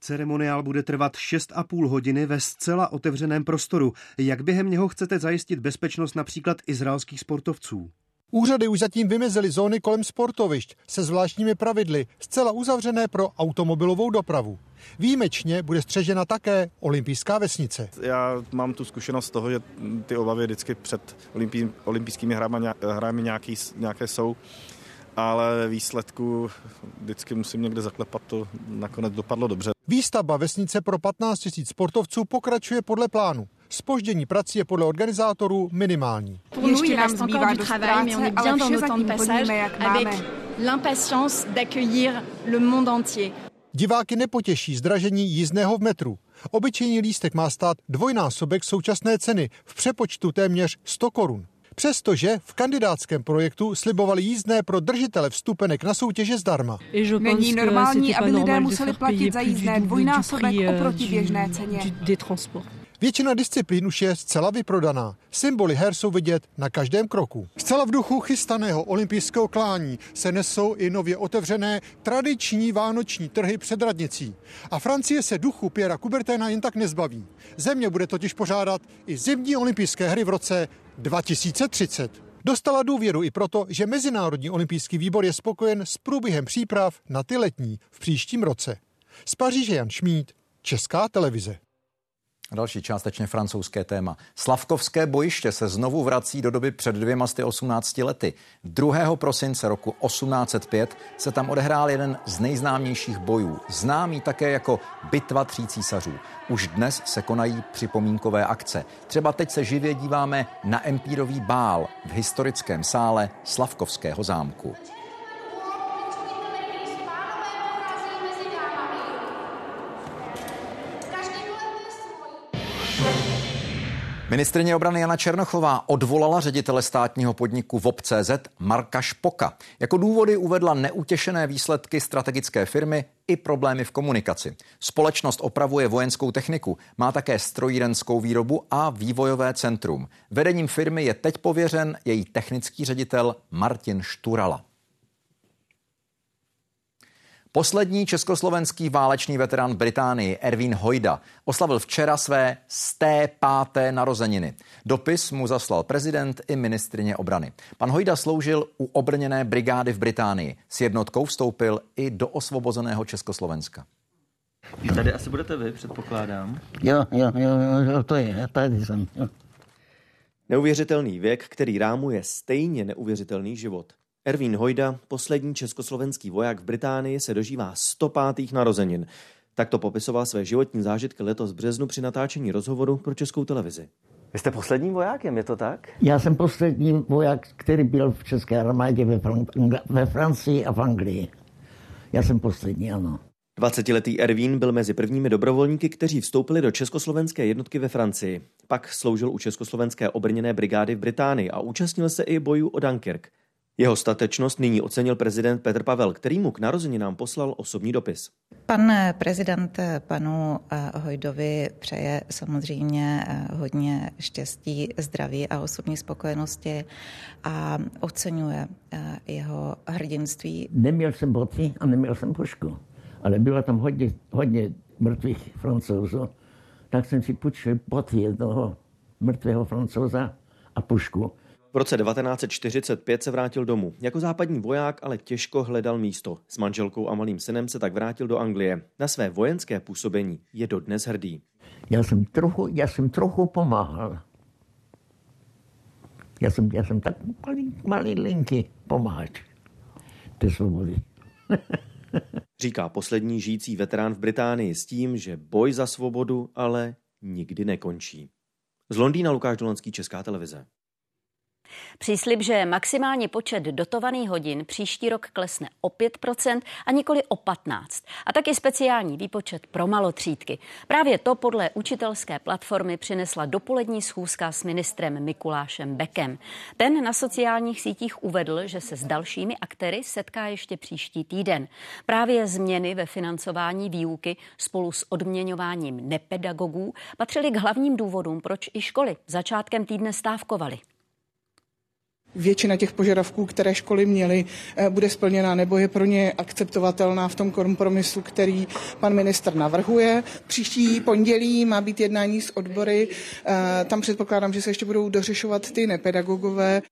Speaker 58: Ceremoniál bude trvat 6,5 hodiny ve zcela otevřeném prostoru. Jak během něho chcete zajistit bezpečnost například izraelských sportovců?
Speaker 75: Úřady už zatím vymezily zóny kolem sportovišť se zvláštními pravidly, zcela uzavřené pro automobilovou dopravu. Výjimečně bude střežena také olympijská vesnice.
Speaker 10: Já mám tu zkušenost z toho, že ty obavy vždycky před olympijskými hrami, hrami nějaký, nějaké jsou, ale výsledku vždycky musím někde zaklepat, to nakonec dopadlo dobře.
Speaker 75: Výstavba vesnice pro 15 000 sportovců pokračuje podle plánu. Spoždění prací je podle organizátorů minimální.
Speaker 76: Ještě nám zbývá dost práce, ale vše zatím plníme, jak máme.
Speaker 77: l'impatience d'accueillir le monde entier.
Speaker 75: Diváky nepotěší zdražení jízdného v metru. Obyčejný lístek má stát dvojnásobek současné ceny v přepočtu téměř 100 korun. Přestože v kandidátském projektu slibovali jízdné pro držitele vstupenek na soutěže zdarma.
Speaker 76: Není normální, aby lidé museli platit za jízdné dvojnásobek oproti běžné ceně.
Speaker 75: Většina disciplín už je zcela vyprodaná. Symboly her jsou vidět na každém kroku. Zcela v duchu chystaného olympijského klání se nesou i nově otevřené tradiční vánoční trhy před radnicí. A Francie se duchu Piera Kuberténa jen tak nezbaví. Země bude totiž pořádat i zimní olympijské hry v roce 2030. Dostala důvěru i proto, že Mezinárodní olympijský výbor je spokojen s průběhem příprav na ty letní v příštím roce. Z Paříže Jan Šmíd, Česká televize.
Speaker 2: Další částečně francouzské téma. Slavkovské bojiště se znovu vrací do doby před dvěma 18 lety. 2. prosince roku 1805 se tam odehrál jeden z nejznámějších bojů, známý také jako Bitva tří císařů. Už dnes se konají připomínkové akce. Třeba teď se živě díváme na empírový bál v historickém sále Slavkovského zámku. Ministrině obrany Jana Černochová odvolala ředitele státního podniku VOP.cz Marka Špoka. Jako důvody uvedla neutěšené výsledky strategické firmy i problémy v komunikaci. Společnost opravuje vojenskou techniku, má také strojírenskou výrobu a vývojové centrum. Vedením firmy je teď pověřen její technický ředitel Martin Šturala. Poslední československý válečný veterán Británii Erwin Hojda oslavil včera své sté páté narozeniny. Dopis mu zaslal prezident i ministrině obrany. Pan Hojda sloužil u obrněné brigády v Británii. S jednotkou vstoupil i do osvobozeného Československa.
Speaker 78: Tady asi budete vy, předpokládám.
Speaker 79: Jo, jo, jo, jo to je, tady jsem. Jo.
Speaker 80: Neuvěřitelný věk, který rámuje stejně neuvěřitelný život. Ervín Hojda, poslední československý voják v Británii, se dožívá 105. narozenin. Tak to popisoval své životní zážitky letos v březnu při natáčení rozhovoru pro českou televizi.
Speaker 81: Vy jste posledním vojákem, je to tak?
Speaker 79: Já jsem poslední voják, který byl v České armádě ve, Fran- ve Francii a v Anglii. Já jsem poslední, ano.
Speaker 80: 20-letý Ervín byl mezi prvními dobrovolníky, kteří vstoupili do československé jednotky ve Francii. Pak sloužil u československé obrněné brigády v Británii a účastnil se i bojů o Dunkirk. Jeho statečnost nyní ocenil prezident Petr Pavel, který mu k narozeninám poslal osobní dopis.
Speaker 82: Pan prezident panu eh, Hojdovi přeje samozřejmě eh, hodně štěstí, zdraví a osobní spokojenosti a oceňuje eh, jeho hrdinství.
Speaker 79: Neměl jsem boty a neměl jsem pušku, ale bylo tam hodně, hodně mrtvých francouzů, tak jsem si půjčil boty jednoho mrtvého francouza a pušku.
Speaker 80: V roce 1945 se vrátil domů. Jako západní voják ale těžko hledal místo. S manželkou a malým synem se tak vrátil do Anglie. Na své vojenské působení je dodnes hrdý.
Speaker 79: Já jsem trochu, já jsem trochu pomáhal. Já jsem, já jsem tak malý, malý linky pomáhač té svobody. *laughs*
Speaker 80: Říká poslední žijící veterán v Británii s tím, že boj za svobodu ale nikdy nekončí. Z Londýna Lukáš Dolanský, Česká televize.
Speaker 3: Příslib, že maximální počet dotovaných hodin příští rok klesne o 5% a nikoli o 15%. A taky speciální výpočet pro malotřídky. Právě to podle učitelské platformy přinesla dopolední schůzka s ministrem Mikulášem Bekem. Ten na sociálních sítích uvedl, že se s dalšími aktéry setká ještě příští týden. Právě změny ve financování výuky spolu s odměňováním nepedagogů patřily k hlavním důvodům, proč i školy začátkem týdne stávkovaly
Speaker 83: většina těch požadavků, které školy měly, eh, bude splněna nebo je pro ně akceptovatelná v tom kompromisu, který pan minister navrhuje. Příští pondělí má být jednání s odbory. Eh, tam předpokládám, že se ještě budou dořešovat ty nepedagogové.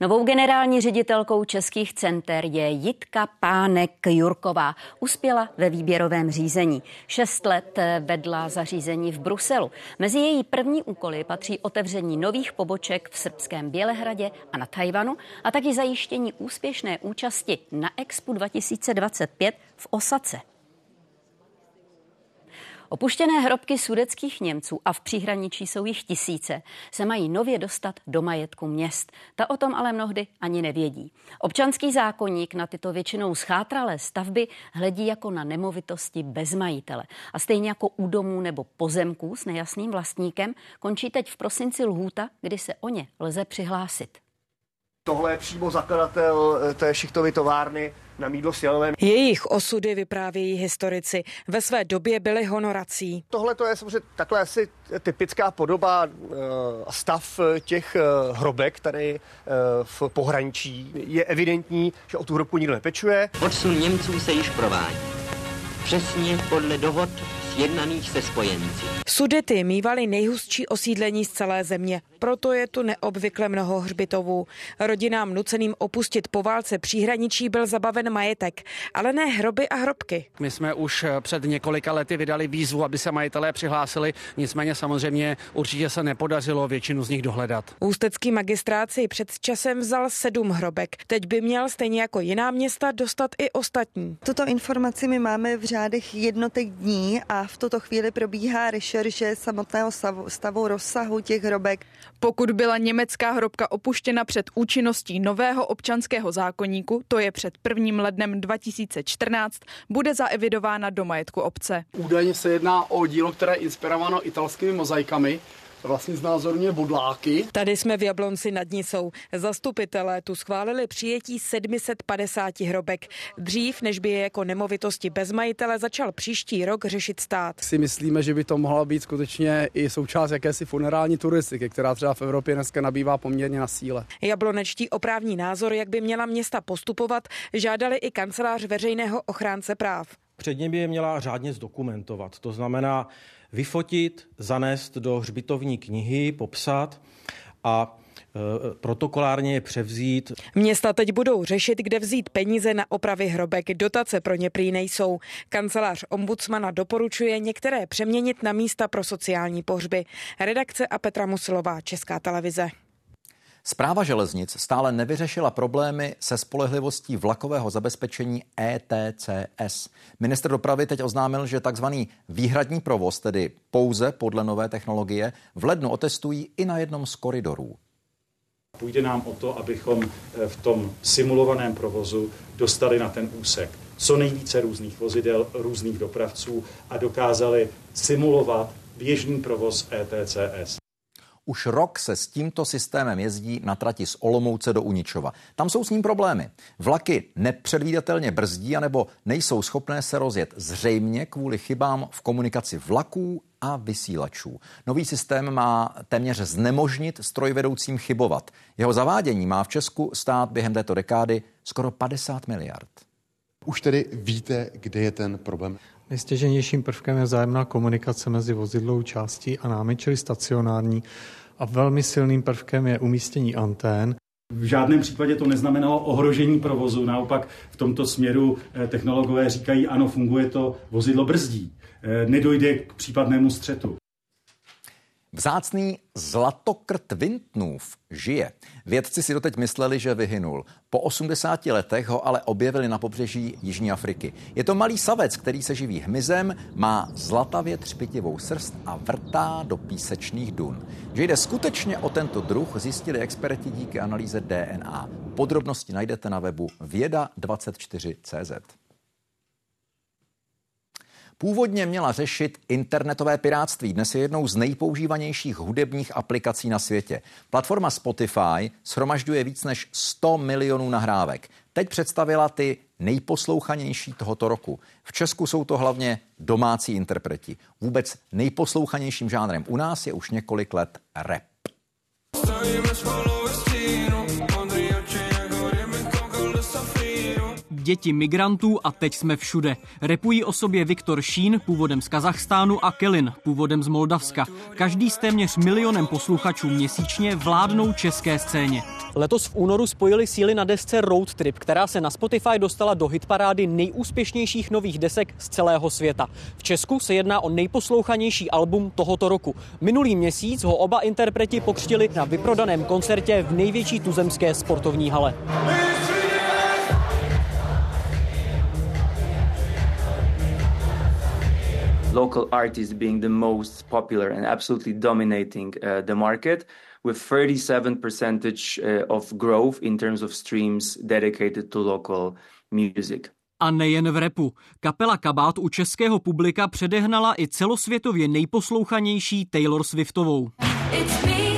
Speaker 3: Novou generální ředitelkou českých center je Jitka Pánek Jurková. Uspěla ve výběrovém řízení. Šest let vedla zařízení v Bruselu. Mezi její první úkoly patří otevření nových poboček v srbském Bělehradě a na Tajvanu a taky zajištění úspěšné účasti na Expo 2025 v Osace. Opuštěné hrobky sudeckých Němců a v příhraničí jsou jich tisíce, se mají nově dostat do majetku měst. Ta o tom ale mnohdy ani nevědí. Občanský zákonník na tyto většinou schátralé stavby hledí jako na nemovitosti bez majitele. A stejně jako u domů nebo pozemků s nejasným vlastníkem končí teď v prosinci lhůta, kdy se o ně lze přihlásit.
Speaker 58: Tohle je přímo zakladatel eh, té šichtovy továrny na mídlo s.
Speaker 74: Jejich osudy vyprávějí historici. Ve své době byly honorací.
Speaker 58: Tohle to je samozřejmě takhle asi typická podoba a stav eh, těch eh, hrobek tady v pohraničí. Je evidentní, že o tu hrobku nikdo nepečuje.
Speaker 84: Odsun Němců se již provádí. Přesně podle dohod sjednaných se spojenci.
Speaker 74: Sudety mývaly nejhustší osídlení z celé země, proto je tu neobvykle mnoho hřbitovů. Rodinám nuceným opustit po válce příhraničí byl zabaven majetek, ale ne hroby a hrobky.
Speaker 85: My jsme už před několika lety vydali výzvu, aby se majitelé přihlásili, nicméně samozřejmě určitě se nepodařilo většinu z nich dohledat.
Speaker 74: Ústecký magistrát si před časem vzal sedm hrobek. Teď by měl stejně jako jiná města dostat i ostatní.
Speaker 86: Tuto informaci my máme v řádech jednotek dní a v tuto chvíli probíhá rešerše samotného stavu, stavu rozsahu těch hrobek.
Speaker 76: Pokud byla německá hrobka opuštěna před účinností nového občanského zákoníku, to je před 1. lednem 2014, bude zaevidována do majetku obce.
Speaker 87: Údajně se jedná o dílo, které je inspirováno italskými mozaikami, vlastně znázorně bodláky.
Speaker 74: Tady jsme v Jablonci nad Nisou. Zastupitelé tu schválili přijetí 750 hrobek. Dřív, než by je jako nemovitosti bez majitele začal příští rok řešit stát.
Speaker 87: Si myslíme, že by to mohla být skutečně i součást jakési funerální turistiky, která třeba v Evropě dneska nabývá poměrně na síle.
Speaker 74: Jablonečtí oprávní názor, jak by měla města postupovat, žádali i kancelář veřejného ochránce práv.
Speaker 88: Předně by je měla řádně zdokumentovat. To znamená, vyfotit, zanést do hřbitovní knihy, popsat a
Speaker 89: protokolárně je převzít.
Speaker 74: Města teď budou řešit, kde vzít peníze na opravy hrobek. Dotace pro ně prý nejsou. Kancelář ombudsmana doporučuje některé přeměnit na místa pro sociální pohřby. Redakce a Petra Musilová, Česká televize.
Speaker 2: Zpráva železnic stále nevyřešila problémy se spolehlivostí vlakového zabezpečení ETCS. Minister dopravy teď oznámil, že takzvaný výhradní provoz, tedy pouze podle nové technologie, v lednu otestují i na jednom z koridorů.
Speaker 58: Půjde nám o to, abychom eh, v tom simulovaném provozu dostali na ten úsek co nejvíce různých vozidel, různých dopravců a dokázali simulovat běžný provoz ETCS.
Speaker 2: Už rok se s tímto systémem jezdí na trati z Olomouce do Uničova. Tam jsou s ním problémy. Vlaky nepředvídatelně brzdí anebo nejsou schopné se rozjet zřejmě kvůli chybám v komunikaci vlaků a vysílačů. Nový systém má téměř znemožnit strojvedoucím chybovat. Jeho zavádění má v Česku stát během této dekády skoro 50 miliard.
Speaker 90: Už tedy víte, kde je ten problém?
Speaker 91: Nejstěženějším prvkem je vzájemná komunikace mezi vozidlovou částí a námi, čili stacionární. A velmi silným prvkem je umístění antén.
Speaker 58: V žádném případě to neznamenalo ohrožení provozu, naopak v tomto směru eh, technologové říkají, ano, funguje to, vozidlo brzdí, eh, nedojde k případnému střetu.
Speaker 2: Vzácný zlatokrt Vintnův žije. Vědci si doteď mysleli, že vyhynul. Po 80 letech ho ale objevili na pobřeží Jižní Afriky. Je to malý savec, který se živí hmyzem, má zlatavě třpitivou srst a vrtá do písečných dun. Že jde skutečně o tento druh, zjistili experti díky analýze DNA. Podrobnosti najdete na webu věda24.cz. Původně měla řešit internetové piráctví. Dnes je jednou z nejpoužívanějších hudebních aplikací na světě. Platforma Spotify shromažďuje víc než 100 milionů nahrávek. Teď představila ty nejposlouchanější tohoto roku. V Česku jsou to hlavně domácí interpreti. Vůbec nejposlouchanějším žánrem u nás je už několik let rap.
Speaker 92: Děti migrantů a teď jsme všude. Repují o sobě Viktor Šín, původem z Kazachstánu a Kelin, původem z Moldavska. Každý s téměř milionem posluchačů měsíčně vládnou české scéně.
Speaker 93: Letos v únoru spojili síly na desce Road Trip, která se na Spotify dostala do hitparády nejúspěšnějších nových desek z celého světa. V Česku se jedná o nejposlouchanější album tohoto roku. Minulý měsíc ho oba interpreti pokřtili na vyprodaném koncertě v největší tuzemské sportovní hale.
Speaker 94: Local artists being the most popular and absolutely dominating uh, the market with 37 percentage uh, of growth in terms of streams dedicated to local music.
Speaker 92: A nejen v repu. Kapela Kabát u českého publika předehnala i celosvětově nejposlouchanější Taylor Swiftovou. It's me.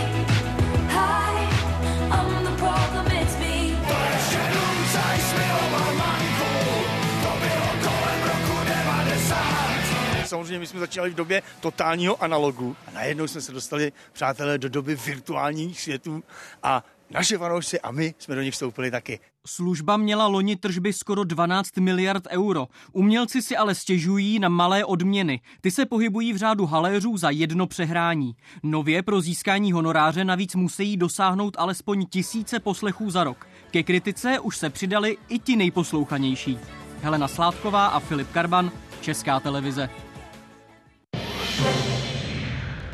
Speaker 95: Samozřejmě my jsme začínali v době totálního analogu a najednou jsme se dostali, přátelé, do doby virtuálních světů a naše fanoušci a my jsme do nich vstoupili taky.
Speaker 92: Služba měla loni tržby skoro 12 miliard euro. Umělci si ale stěžují na malé odměny. Ty se pohybují v řádu haléřů za jedno přehrání. Nově pro získání honoráře navíc musí dosáhnout alespoň tisíce poslechů za rok. Ke kritice už se přidali i ti nejposlouchanější. Helena Sládková a Filip Karban, Česká televize.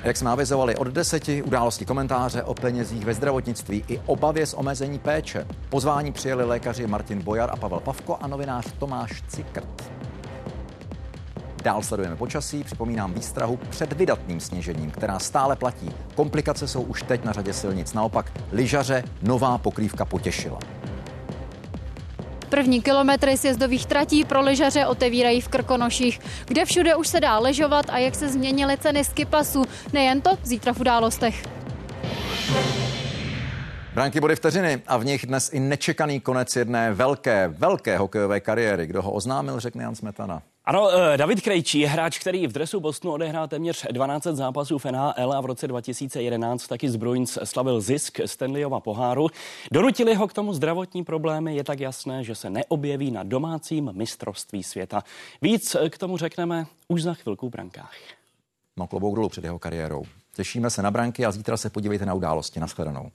Speaker 2: Jak jsme avizovali od deseti, události komentáře o penězích ve zdravotnictví i obavě z omezení péče. Pozvání přijeli lékaři Martin Bojar a Pavel Pavko a novinář Tomáš Cikrt. Dál sledujeme počasí, připomínám výstrahu před vydatným sněžením, která stále platí. Komplikace jsou už teď na řadě silnic. Naopak lyžaře nová pokrývka potěšila.
Speaker 96: První kilometry sjezdových tratí pro lyžaře otevírají v Krkonoších, kde všude už se dá ležovat a jak se změnily ceny skipasu. Nejen to, zítra v událostech.
Speaker 2: Branky body vteřiny a v nich dnes i nečekaný konec jedné velké, velké hokejové kariéry. Kdo ho oznámil, řekne Jan Smetana.
Speaker 63: Ano, eh, David Krejčí je hráč, který v dresu Bostonu odehrál téměř 12 zápasů v NHL a v roce 2011 taky z Bruins slavil zisk Stanleyova poháru. Donutili ho k tomu zdravotní problémy, je tak jasné, že se neobjeví na domácím mistrovství světa. Víc k tomu řekneme už za chvilku v brankách.
Speaker 2: No klobouk dolů před jeho kariérou. Těšíme se na branky a zítra se podívejte na události. Naschledanou.